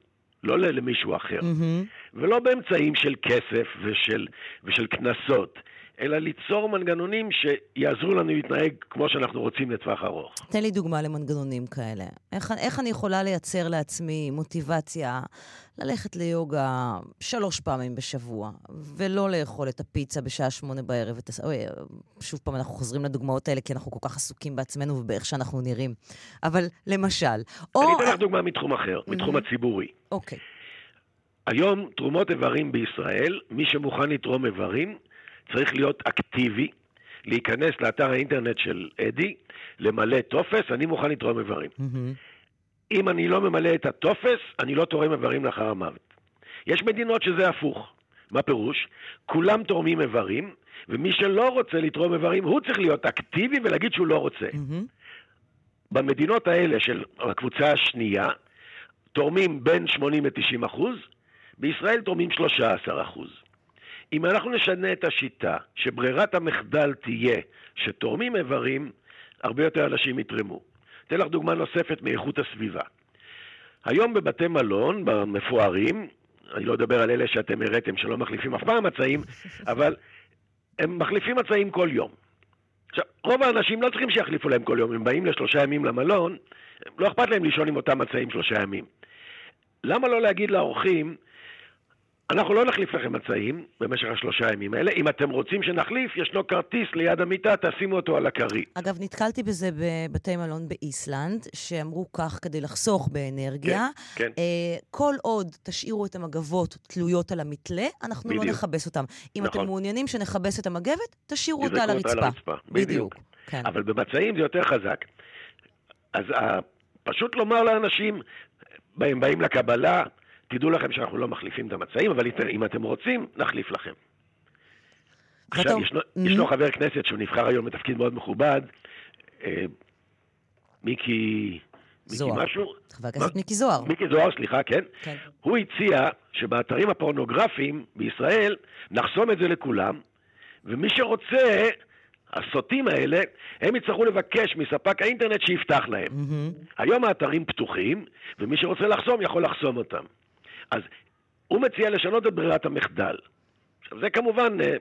לא למישהו אחר. Mm-hmm. ולא באמצעים של כסף ושל, ושל קנסות. אלא ליצור מנגנונים שיעזרו לנו להתנהג כמו שאנחנו רוצים לטווח ארוך. תן לי דוגמה למנגנונים כאלה. איך, איך אני יכולה לייצר לעצמי מוטיבציה ללכת ליוגה שלוש פעמים בשבוע, ולא לאכול את הפיצה בשעה שמונה בערב? את... אוי, שוב פעם, אנחנו חוזרים לדוגמאות האלה, כי אנחנו כל כך עסוקים בעצמנו ובאיך שאנחנו נראים. אבל למשל, או... אני אתן לך דוגמה מתחום אחר, מתחום הציבורי. אוקיי. היום תרומות איברים בישראל, מי שמוכן לתרום איברים, צריך להיות אקטיבי, להיכנס לאתר האינטרנט של אדי, למלא טופס, אני מוכן לתרום איברים. אם אני לא ממלא את הטופס, אני לא תורם איברים לאחר המוות. יש מדינות שזה הפוך. מה פירוש? כולם תורמים איברים, ומי שלא רוצה לתרום איברים, הוא צריך להיות אקטיבי ולהגיד שהוא לא רוצה. במדינות האלה של הקבוצה השנייה, תורמים בין 80 ל-90 אחוז, בישראל תורמים 13 אחוז. אם אנחנו נשנה את השיטה, שברירת המחדל תהיה שתורמים איברים, הרבה יותר אנשים יתרמו. אתן לך דוגמה נוספת מאיכות הסביבה. היום בבתי מלון, במפוארים, אני לא אדבר על אלה שאתם הראיתם שלא מחליפים אף פעם מצעים, אבל הם מחליפים מצעים כל יום. עכשיו, רוב האנשים לא צריכים שיחליפו להם כל יום, הם באים לשלושה ימים למלון, לא אכפת להם לישון עם אותם מצעים שלושה ימים. למה לא להגיד לאורחים, אנחנו לא נחליף לכם מצעים במשך השלושה ימים האלה. אם אתם רוצים שנחליף, ישנו כרטיס ליד המיטה, תשימו אותו על הכרית. אגב, נתקלתי בזה בבתי מלון באיסלנד, שאמרו כך כדי לחסוך באנרגיה. כן, כן. אה, כל עוד תשאירו את המגבות תלויות על המתלה, אנחנו לא בדיוק. נכבס אותם. אם נכון. אתם מעוניינים שנכבס את המגבת, תשאירו אותה על אותה הרצפה. על הרצפה. בדיוק. כן. אבל במצעים זה יותר חזק. אז ה- פשוט לומר לאנשים, הם באים לקבלה, תדעו לכם שאנחנו לא מחליפים את המצעים, אבל אם- אתם רוצים, נחליף לכם. עכשיו, ישנו, ישנו חבר כנסת שהוא נבחר היום לתפקיד מאוד מכובד, אה, מיקי... זוהר. משהו? חבר הכנסת מיקי זוהר. מיקי זוהר, סליחה, כן. כן. הוא הציע שבאתרים הפורנוגרפיים בישראל נחסום את זה לכולם, ומי שרוצה, הסוטים האלה, הם יצטרכו לבקש מספק האינטרנט שיפתח להם. היום האתרים פתוחים, ומי שרוצה לחסום יכול לחסום אותם. אז הוא מציע לשנות את ברירת המחדל. עכשיו, זה כמובן, אה,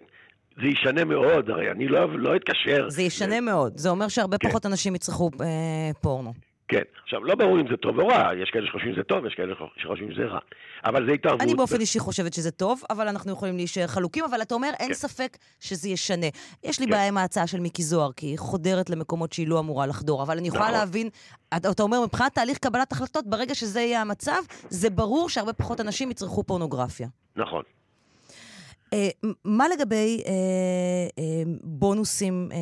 זה ישנה מאוד, הרי אני לא, לא אתקשר. זה ישנה מאוד. זה אומר שהרבה פחות אנשים יצרכו אה, פורנו. כן. עכשיו, לא ברור אם זה טוב או רע, יש כאלה שחושבים שזה טוב, יש כאלה שחושבים שזה רע. אבל זה התערבות. אני באופן אישי חושבת שזה טוב, אבל אנחנו יכולים להישאר חלוקים, אבל אתה אומר, אין ספק שזה ישנה. יש לי בעיה עם ההצעה של מיקי זוהר, כי היא חודרת למקומות שהיא לא אמורה לחדור, אבל אני יכולה נכון. להבין, אתה אתה אומר, מבחינת תהליך קבלת החלטות, ברגע שזה יהיה המצב, זה ברור שהרבה פחות אנשים יצרכו פורנוגרפיה. נכון. אה, מה לגבי אה, אה, בונוסים אה,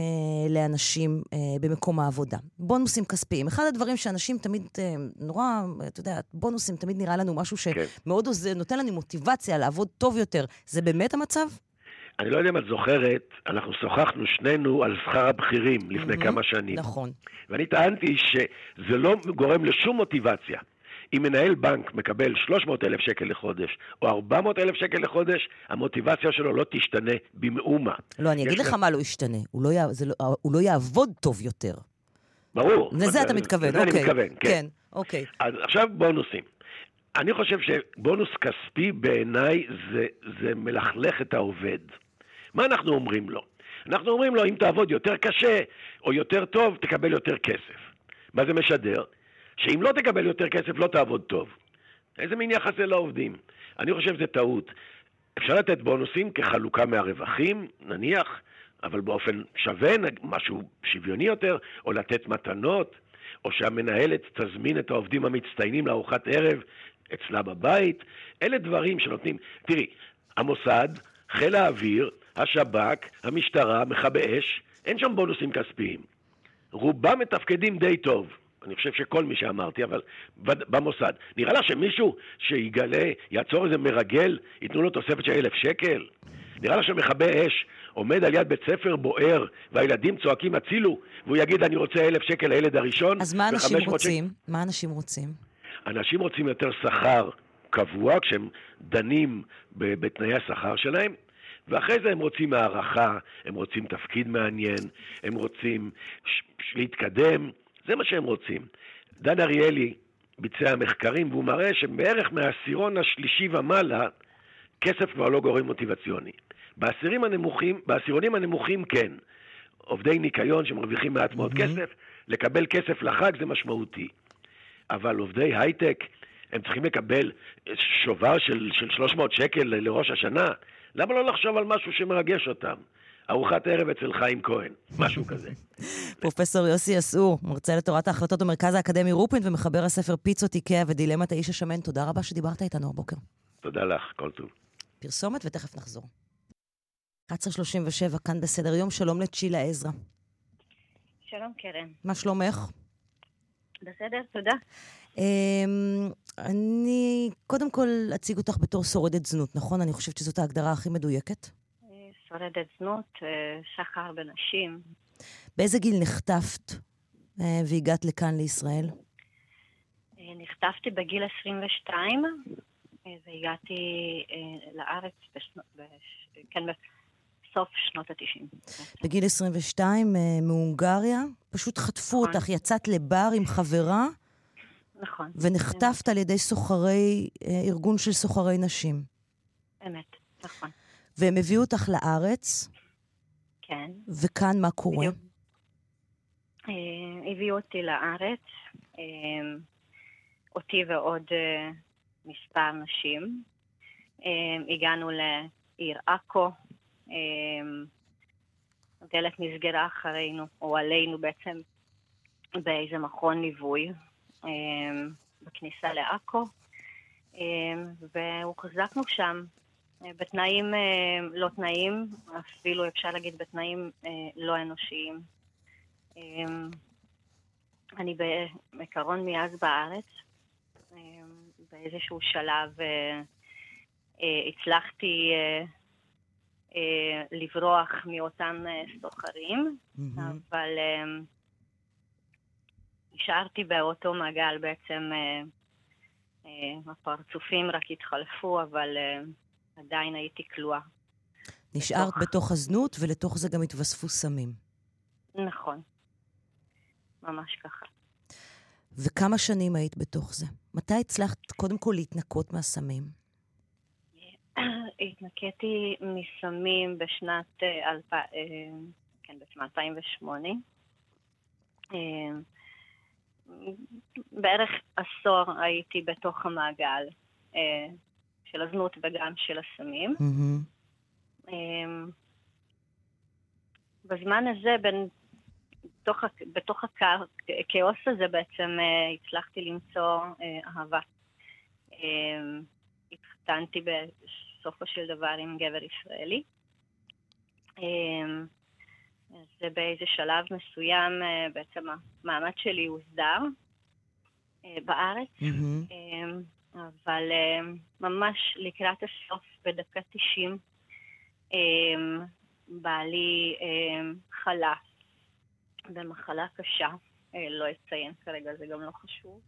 לאנשים אה, במקום העבודה? בונוסים כספיים. אחד הדברים שאנשים תמיד, אה, נורא, אתה יודע, בונוסים תמיד נראה לנו משהו שמאוד עוזר, נותן לנו מוטיבציה לעבוד טוב יותר. זה באמת המצב? אני לא יודע אם את זוכרת, אנחנו שוחחנו שנינו על שכר הבכירים לפני כמה שנים. נכון. ואני טענתי שזה לא גורם לשום מוטיבציה. אם מנהל בנק מקבל 300 אלף שקל לחודש, או 400 אלף שקל לחודש, המוטיבציה שלו לא תשתנה במאומה. לא, אני אגיד לך מה לא ישתנה. הוא לא. זה לא... הוא לא יעבוד טוב יותר. ברור. לזה אתה מתכוון, לזה אני אוקיי. מתכוון, כן. כן, אוקיי. אז עכשיו בונוסים. אני חושב שבונוס כספי בעיניי זה, זה מלכלך את העובד. מה אנחנו אומרים לו? אנחנו אומרים לו, אם תעבוד יותר קשה או יותר טוב, תקבל יותר כסף. מה זה משדר? שאם לא תקבל יותר כסף, לא תעבוד טוב. איזה מין יחס זה לעובדים? אני חושב שזה טעות. אפשר לתת בונוסים כחלוקה מהרווחים, נניח, אבל באופן שווה, משהו שוויוני יותר, או לתת מתנות, או שהמנהלת תזמין את העובדים המצטיינים לארוחת ערב אצלה בבית. אלה דברים שנותנים... תראי, המוסד, חיל האוויר, השב"כ, המשטרה, מכבי אש, אין שם בונוסים כספיים. רובם מתפקדים די טוב. אני חושב שכל מי שאמרתי, אבל במוסד. נראה לך שמישהו שיגלה, יעצור איזה מרגל, ייתנו לו תוספת של אלף שקל? נראה לך שמכבי אש עומד על יד בית ספר בוער, והילדים צועקים הצילו, והוא יגיד, אני רוצה אלף שקל לילד הראשון, אז מה אנשים ו-500 שקל- רוצים? מה אנשים רוצים? אנשים רוצים יותר שכר קבוע כשהם דנים בתנאי השכר שלהם, ואחרי זה הם רוצים הערכה, הם רוצים תפקיד מעניין, הם רוצים ש- ש- להתקדם, זה מה שהם רוצים. דן אריאלי ביצע מחקרים והוא מראה שבערך מהעשירון השלישי ומעלה, כסף כבר לא גורם מוטיבציוני. בעשירים הנמוכים, בעשירונים הנמוכים כן. עובדי ניקיון שמרוויחים מעט מאוד כסף, לקבל כסף לחג זה משמעותי. אבל עובדי הייטק, הם צריכים לקבל שובר של, של 300 שקל לראש השנה. למה לא לחשוב על משהו שמרגש אותם? ארוחת ערב אצל חיים כהן, משהו כזה. פרופסור יוסי אסעור, מרצה לתורת ההחלטות במרכז האקדמי רופין ומחבר הספר פיצות איקאה ודילמת האיש השמן, תודה רבה שדיברת איתנו הבוקר. תודה לך, כל טוב. פרסומת ותכף נחזור. 11.37 כאן בסדר יום, שלום לצ'ילה עזרא. שלום קרן. מה שלומך? בסדר, תודה. Um, אני קודם כל אציג אותך בתור שורדת זנות, נכון? אני חושבת שזאת ההגדרה הכי מדויקת. שורדת זנות, שחר בנשים. באיזה גיל נחטפת uh, והגעת לכאן לישראל? נחטפתי בגיל 22 והגעתי לארץ. בש... כן, בסוף שנות ה-90. בגיל 22 uh, מהונגריה, פשוט חטפו נכון. אותך, יצאת לבר עם חברה. נכון. ונחטפת על ידי סוחרי, ארגון של סוחרי נשים. אמת, נכון. והם הביאו אותך לארץ. כן. וכאן מה קורה? הביאו אותי לארץ, אותי ועוד מספר נשים. הגענו לעיר עכו, הדלת נסגרה אחרינו, או עלינו בעצם, באיזה מכון ליווי. בכניסה לעכו, והוחזקנו שם בתנאים לא תנאים, אפילו אפשר להגיד בתנאים לא אנושיים. אני בעיקרון מאז בארץ, באיזשהו שלב הצלחתי לברוח מאותם סוחרים, mm-hmm. אבל נשארתי באותו מעגל בעצם, אה, אה, הפרצופים רק התחלפו, אבל אה, עדיין הייתי כלואה. נשארת בתוך... בתוך הזנות, ולתוך זה גם התווספו סמים. נכון. ממש ככה. וכמה שנים היית בתוך זה? מתי הצלחת קודם כל להתנקות מהסמים? התנקיתי מסמים בשנת, אלפ... כן, בשנת 2008. בערך עשור הייתי בתוך המעגל אה, של הזנות וגם של הסמים. Mm-hmm. בזמן הזה, בין, בתוך, בתוך הכאוס הזה בעצם אה, הצלחתי למצוא אה, אהבה. אה, התחתנתי בסופו של דבר עם גבר ישראלי. אה, אז באיזה שלב מסוים אה, בעצם המעמד שלי הוסדר בארץ, mm-hmm. אבל ממש לקראת הסוף, בדקה 90, בעלי חלה במחלה קשה, לא אציין כרגע, זה גם לא חשוב,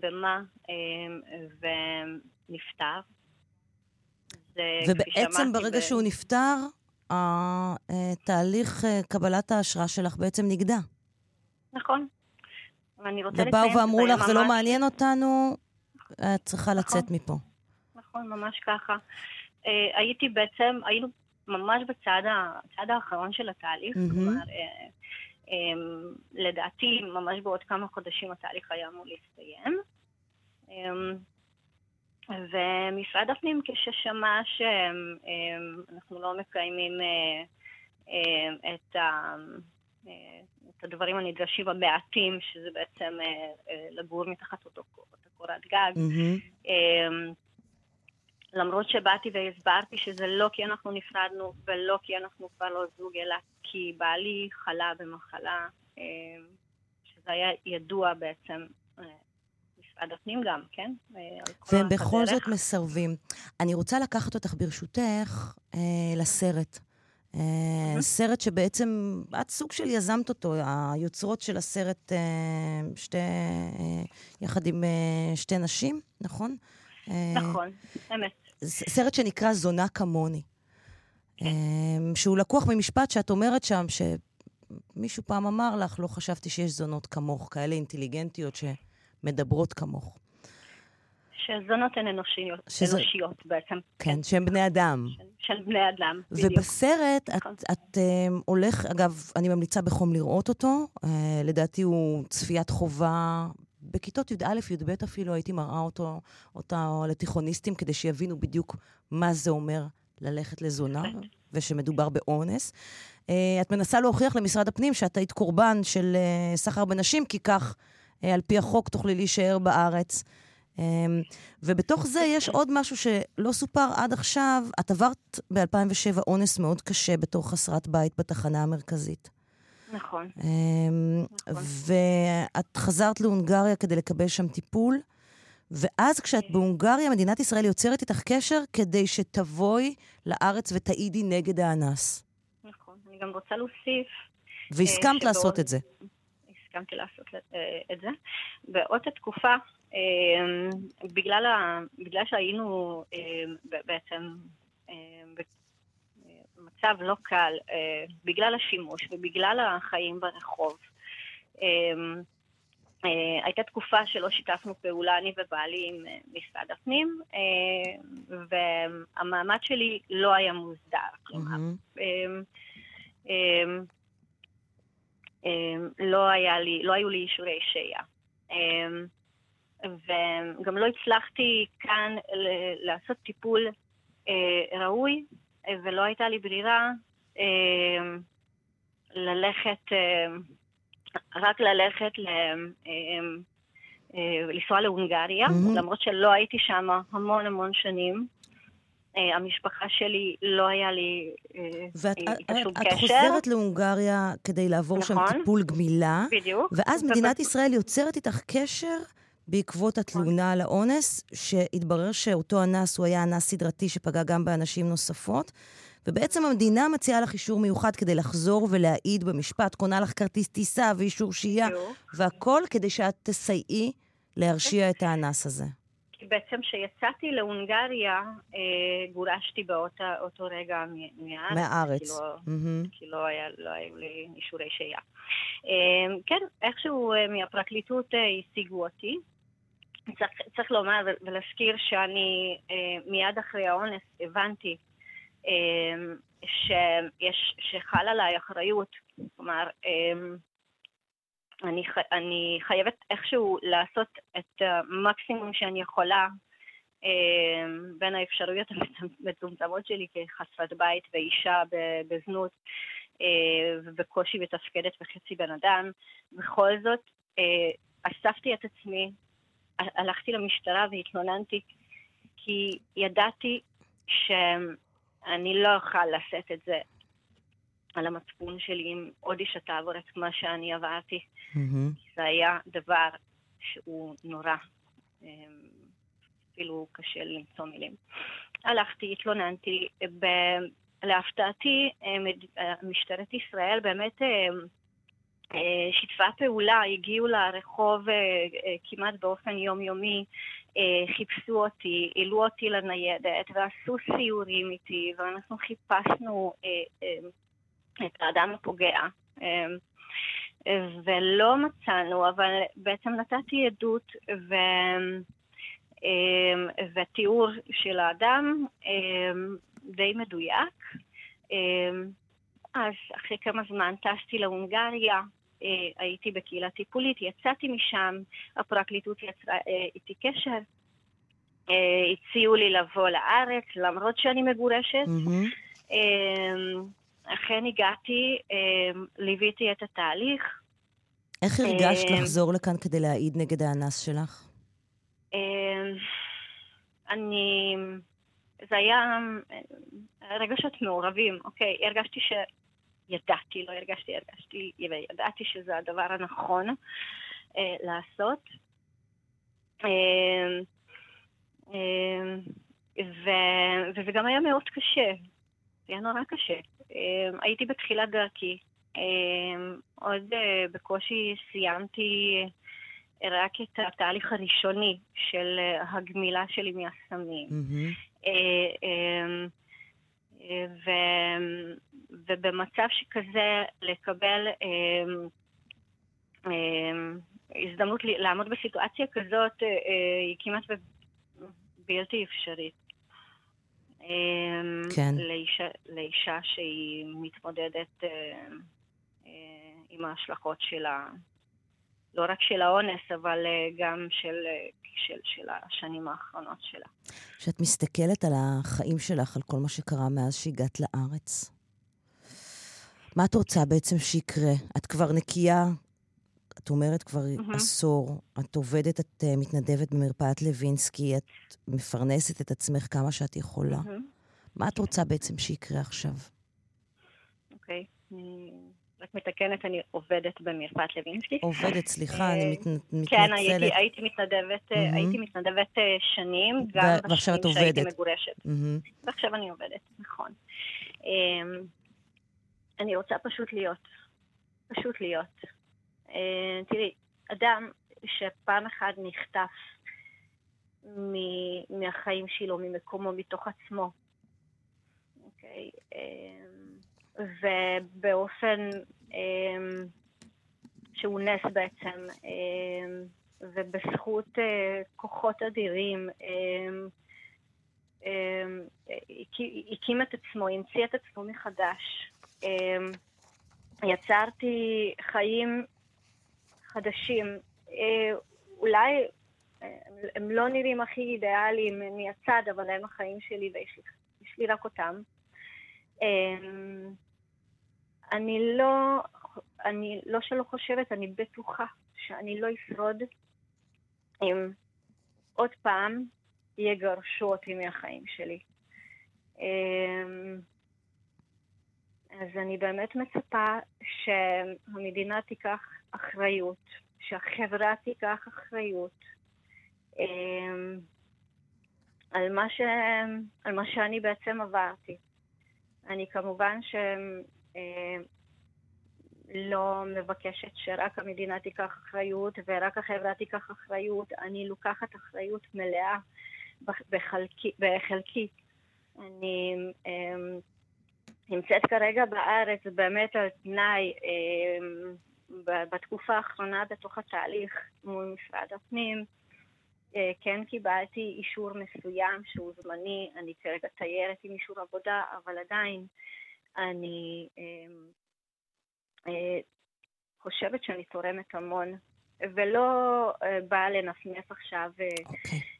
במה, ונפטר. ובעצם ברגע ב... שהוא נפטר, התהליך אה, קבלת ההשראה שלך בעצם נגדע. נכון. ואני רוצה לציין... ובאו ואמרו לך, זה לא מעניין אותנו, את צריכה נכון. לצאת מפה. נכון, ממש ככה. אה, הייתי בעצם, היינו ממש בצד האחרון של התהליך, mm-hmm. כלומר, אה, לדעתי, ממש בעוד כמה חודשים התהליך היה אמור להסתיים. ומשרד הפנים כששמע שאנחנו לא מקיימים אה, אה, את, ה, אה, את הדברים הנדרשים המעטים, שזה בעצם לגור מתחת אותו קורת גג, mm-hmm. למרות שבאתי והסברתי שזה לא כי אנחנו נפרדנו ולא כי אנחנו כבר לא זוג, אלא כי בעלי חלה במחלה, שזה היה ידוע בעצם משרד הפנים גם, כן? והם בכל. זאת מסרבים. אני רוצה לקחת אותך, ברשותך, אה, לסרט. אה. סרט שבעצם, את סוג של יזמת אותו, היוצרות של הסרט, אה, שתי, אה, יחד עם שתי נשים, נכון? נכון, אמת. סרט שנקרא זונה כמוני. כן. שהוא לקוח ממשפט שאת אומרת שם, שמישהו פעם אמר לך, לא חשבתי שיש זונות כמוך, כאלה אינטליגנטיות ש... מדברות כמוך. שזונות הן אנושיות, שזה... אנושיות בעצם. כן, שהן בני אדם. של, בני אדם, בדיוק. ובסרט את, נכון. את את um, הולך, אגב, אני ממליצה בחום לראות אותו. Uh, לדעתי הוא צפיית חובה בכיתות י"א, י"ב אפילו, הייתי מראה אותו, אותה לתיכוניסטים, כדי שיבינו בדיוק מה זה אומר ללכת לזונה, ושמדובר באונס. Uh, את מנסה להוכיח למשרד הפנים שאת היית קורבן של uh, סחר בנשים, כי כך... אה, על פי החוק תוכלי להישאר בארץ. אמ, ובתוך זה יש עוד משהו שלא סופר עד עכשיו. את עברת ב-2007 אונס מאוד קשה בתור חסרת בית בתחנה המרכזית. נכון. אמ, נכון. ואת חזרת להונגריה כדי לקבל שם טיפול, ואז כשאת בהונגריה, מדינת ישראל יוצרת איתך קשר כדי שתבואי לארץ ותעידי נגד האנס. נכון. אני גם רוצה להוסיף... והסכמת אה, לעשות את זה. הסכמתי לעשות אה, את זה. באותה תקופה, אה, בגלל, ה, בגלל שהיינו אה, בעצם במצב לא קל, בגלל השימוש ובגלל החיים ברחוב, הייתה תקופה שלא שיתפנו פעולה, אני ובעלי, עם משרד הפנים, והמעמד שלי לא היה מוסדר. כלומר, אמ, לא, היה לי, לא היו לי אישורי שהייה. אמ, וגם לא הצלחתי כאן לעשות טיפול אה, ראוי, ולא הייתה לי ברירה אה, ללכת, רק ללכת, ל, אה, לנסוע להונגריה, מהמם. למרות שלא הייתי שם המון המון שנים. אה, המשפחה שלי, לא היה לי אה, ואת איתה שום את, קשר. חוזרת להונגריה כדי לעבור שם נכון. טיפול גמילה, בדיוק. ואז מדינת ישראל יוצרת איתך קשר בעקבות התלונה על האונס, שהתברר שאותו אנס הוא היה אנס סדרתי שפגע גם באנשים נוספות, ובעצם המדינה מציעה לך אישור מיוחד כדי לחזור ולהעיד במשפט, קונה לך כרטיס טיסה ואישור שהייה, והכל כדי שאת תסייעי להרשיע את האנס הזה. בעצם כשיצאתי להונגריה, אה, גורשתי באותה, אותו רגע מהארץ. מהארץ. כי לא, לא, לא היו לי אישורי שהייה. אה, כן, איכשהו אה, מהפרקליטות השיגו אותי. צריך, צריך לומר ולהזכיר שאני אה, מיד אחרי האונס הבנתי אה, שיש, שחל עליי אחריות. כלומר, אה, אני, ח- אני חייבת איכשהו לעשות את המקסימום שאני יכולה אה, בין האפשרויות המצומצמות שלי כחסרת בית ואישה בזנות אה, ובקושי מתפקדת וחצי בן אדם. בכל זאת, אה, אספתי את עצמי, הלכתי למשטרה והתלוננתי כי ידעתי שאני לא אוכל לשאת את זה על המצפון שלי אם עוד אישה תעבור את מה שאני עברתי. זה היה דבר שהוא נורא, אמ, אפילו קשה למצוא מילים. הלכתי, התלוננתי, ב- להפתעתי, אמ, אה, משטרת ישראל באמת אמ, אה, שיתפה פעולה, הגיעו לרחוב אה, כמעט באופן יומיומי, חיפשו אותי, העלו אותי לניידת ועשו סיורים איתי, ואנחנו חיפשנו את האדם הפוגע. אה, ולא מצאנו, אבל בעצם נתתי עדות ו... אמ, ותיאור של האדם אמ, די מדויק. אמ, אז אחרי כמה זמן טסתי להונגריה, אה, הייתי בקהילה טיפולית, יצאתי משם, הפרקליטות יצרה אה, איתי קשר, אה, הציעו לי לבוא לארץ, למרות שאני מגורשת. אמ, אכן הגעתי, אמ, ליוויתי את התהליך. איך הרגשת אמ, לחזור לכאן כדי להעיד נגד האנס שלך? אמ, אני... זה היה רגשות מעורבים, אוקיי? הרגשתי ש... ידעתי, לא הרגשתי, הרגשתי, וידעתי שזה הדבר הנכון אה, לעשות. אה, אה, ו, וזה גם היה מאוד קשה, זה היה נורא קשה. אה, הייתי בתחילת דרכי, אה, עוד אה, בקושי סיימתי רק את התהליך הראשוני של אה, הגמילה שלי מהסמים. אה, אה, אה, ו, ובמצב שכזה לקבל אה, אה, הזדמנות לעמוד בסיטואציה כזאת אה, אה, היא כמעט בלתי אפשרית. אה, כן. לאישה, לאישה שהיא מתמודדת אה, אה, עם ההשלכות של ה... לא רק של האונס, אבל אה, גם של, של, של השנים האחרונות שלה. כשאת מסתכלת על החיים שלך, על כל מה שקרה מאז שהגעת לארץ, מה את רוצה בעצם שיקרה? את כבר נקייה, את אומרת כבר מהמם. עשור, את עובדת, את אה, מתנדבת במרפאת לוינסקי, את מפרנסת את עצמך כמה שאת יכולה. מהמם. מה את רוצה בעצם שיקרה עכשיו? אוקיי. אני רק מתקנת, אני עובדת במרפאת לוינסקי. עובדת, סליחה, אני אה, מת- כן, מתנצלת. הייתי, הייתי מתנדבת, אה, מהמם. הייתי מתנדבת שנים, גם בשנים שהייתי. מגורשת. מהמם. ועכשיו אני עובדת, נכון. אמ, אני רוצה פשוט להיות. פשוט להיות. אה, תראי, אדם שפעם אחת נחטף מ- מהחיים שלו, ממקומו, מתוך עצמו, אוקיי? אמ, ובאופן אמ, שהוא נס בעצם, ובזכות אה, כוחות אדירים, הקים- את עצמו, המציא את עצמו מחדש. יצרתי חיים חדשים. אה, אולי אה, הם לא נראים הכי אידיאליים מהצד, אבל הם החיים שלי ויש לי, לי רק אותם. אמ, אני לא, אני לא שלא חושבת, אני בטוחה שאני לא אשרוד אם עוד פעם יגרשו אותי מהחיים שלי. אמ, אז אני באמת מצפה שהמדינה תיקח אחריות, שהחברה תיקח אחריות אמ, על מה, ש... על מה שאני בעצם עברתי. אני כמובן שלא מבקשת שרק המדינה תיקח אחריות ורק החברה תיקח אחריות, אני לוקחת אחריות מלאה בח- בחלקי. בחלקי. אני אמ, נמצאת כרגע בארץ באמת על תנאי ב- בתקופה האחרונה בתוך התהליך מול משרד הפנים. אה, כן קיבלתי אישור מסוים שהוא זמני, אני כרגע תיירת עם אישור עבודה, אבל עדיין אני אמ, אה, חושבת שאני תורמת המון, ולא אה, באה לנפנף עכשיו אה, אה, ב-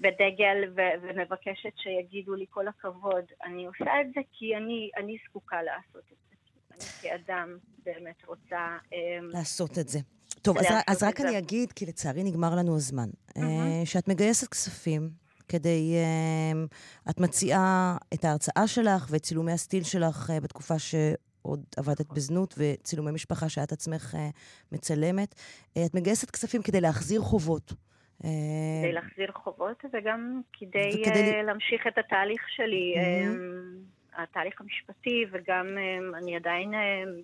בדגל ו- ומבקשת שיגידו לי כל הכבוד. אני עושה את זה כי אני, אני זקוקה לעשות את זה. אני כאדם באמת רוצה... אמ, לעשות את זה. טוב, אז, אז רק. אני אגיד, כי לצערי נגמר לנו הזמן, אה, שאת מגייסת כספים כדי... אה, את מציעה את ההרצאה שלך ואת צילומי הסטיל שלך אה, בתקופה שעוד עבדת בזנות וצילומי משפחה שאת עצמך אה, מצלמת. אה, את מגייסת כספים כדי להחזיר חובות. אה, כדי להחזיר חובות וגם כדי, וכדי ל- להמשיך את התהליך שלי, מהמם. um, התהליך המשפטי, וגם אני עדיין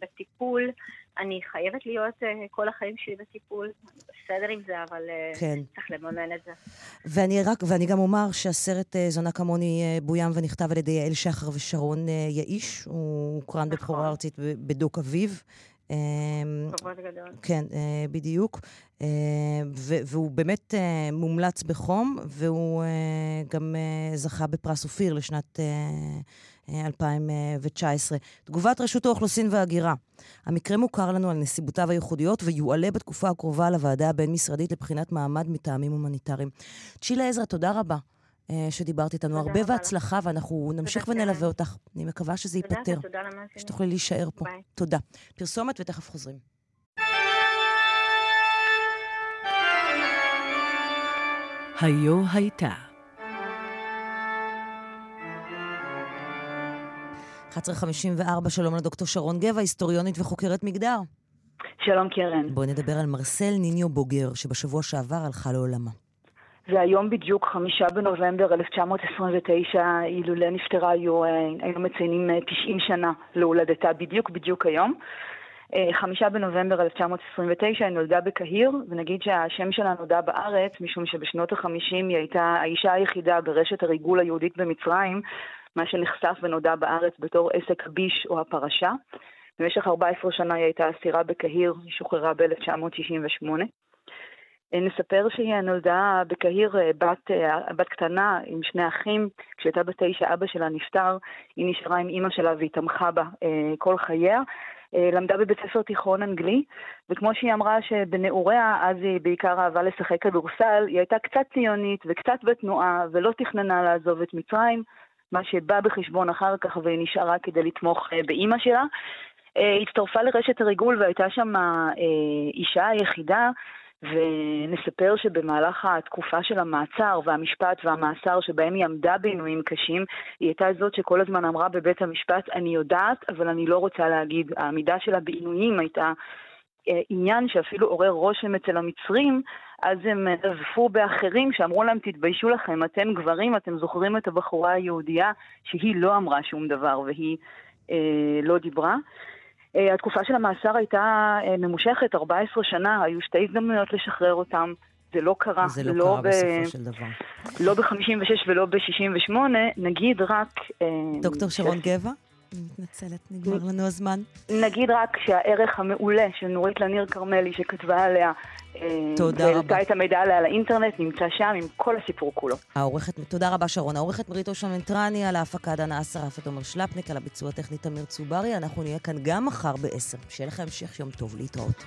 בטיפול. אני חייבת להיות כל החיים שלי בטיפול. בסדר עם זה, אבל כן. צריך לממן את זה. ואני, רק, ואני גם אומר שהסרט אה, זונה כמוני אה, בוים ונכתב על ידי יעל שחר ושרון אה, יאיש. הוא הוקרן נכון. בבכורה ארצית בדוק אביב. אה, כבוד גדול. כן, אה, בדיוק. אה, והוא באמת אה, מומלץ בחום, והוא גם זכה בפרס אופיר לשנת אה, אה, 2019. תגובת רשות האוכלוסין וההגירה. המקרה מוכר לנו על נסיבותיו הייחודיות ויועלה בתקופה הקרובה לוועדה הבין-משרדית לבחינת מעמד מטעמים הומניטריים. צ'ילה עזרא, תודה רבה. אה, שדיברת איתנו הרבה רבה בהצלחה, ואנחנו נמשיך ונלווה. אותך. אני מקווה שזה תודה, ייפתר. שתוכלי להישאר פה. תודה. פרסומת ותכף חוזרים. היו הייתה. 11:54, שלום לדוקטור שרון גבע, היסטוריונית וחוקרת מגדר. שלום קרן. בואי נדבר על מרסל ניניו בוגר, שבשבוע שעבר הלכה לעולמה. זה היום בדיוק, חמישה בנובמבר 1929, אילולא נפטרה היו, אה, היינו מציינים אה, 90 שנה להולדתה, בדיוק בדיוק היום. אה, חמישה בנובמבר 1929 היא נולדה בקהיר, ונגיד שהשם שלה נודע בארץ, משום שבשנות החמישים היא הייתה האישה היחידה ברשת הריגול היהודית במצרים, מה שנחשף ונודע בארץ בתור עסק הביש או הפרשה. במשך 14 שנה היא הייתה אסירה בקהיר, היא שוחררה ב-1968. נספר שהיא נולדה בקהיר בת, בת קטנה עם שני אחים, כשהייתה בת תשע אבא שלה נפטר, היא נשארה עם אימא שלה והיא תמכה בה כל חייה. למדה בבית ספר תיכון אנגלי, וכמו שהיא אמרה שבנעוריה אז היא בעיקר אהבה לשחק כדורסל, היא הייתה קצת ציונית וקצת בתנועה ולא תכננה לעזוב את מצרים, מה שבא בחשבון אחר כך והיא נשארה כדי לתמוך באימא שלה. הצטרפה לרשת הריגול והייתה שם אישה היחידה ונספר שבמהלך התקופה של המעצר והמשפט והמאסר שבהם היא עמדה בעינויים קשים, היא הייתה זאת שכל הזמן אמרה בבית המשפט, אני יודעת, אבל אני לא רוצה להגיד. העמידה שלה בעינויים הייתה אה, עניין שאפילו עורר רושם אצל המצרים, אז הם נזפו באחרים שאמרו להם, תתביישו לכם, אתם גברים, אתם זוכרים את הבחורה היהודייה שהיא לא אמרה שום דבר והיא אה, לא דיברה. אה, התקופה של המאסר הייתה אה, ממושכת, 14 שנה, היו שתי הזדמנויות לשחרר אותם. זה לא קרה. זה לא, לא קרה ב... בסופו של דבר. לא ב-56 ולא ב-68, נגיד רק... אה, דוקטור שרון ש... גבע? אני מתנצלת, נגמר לנו הזמן. נגיד רק שהערך המעולה של נורית לניר כרמלי, שכתבה עליה אה, תודה רבה. והעלתה את המידע עליה לאינטרנט, נמצא שם עם כל הסיפור כולו. העורכת, תודה רבה שרון. העורכת בריטו שמנטרני, על ההפקה דנה אסרף ותומר שלפניק, על הביצוע הטכני תמיר צוברי. אנחנו נהיה כאן גם מחר ב-10. שיהיה לכם המשך יום טוב להתראות.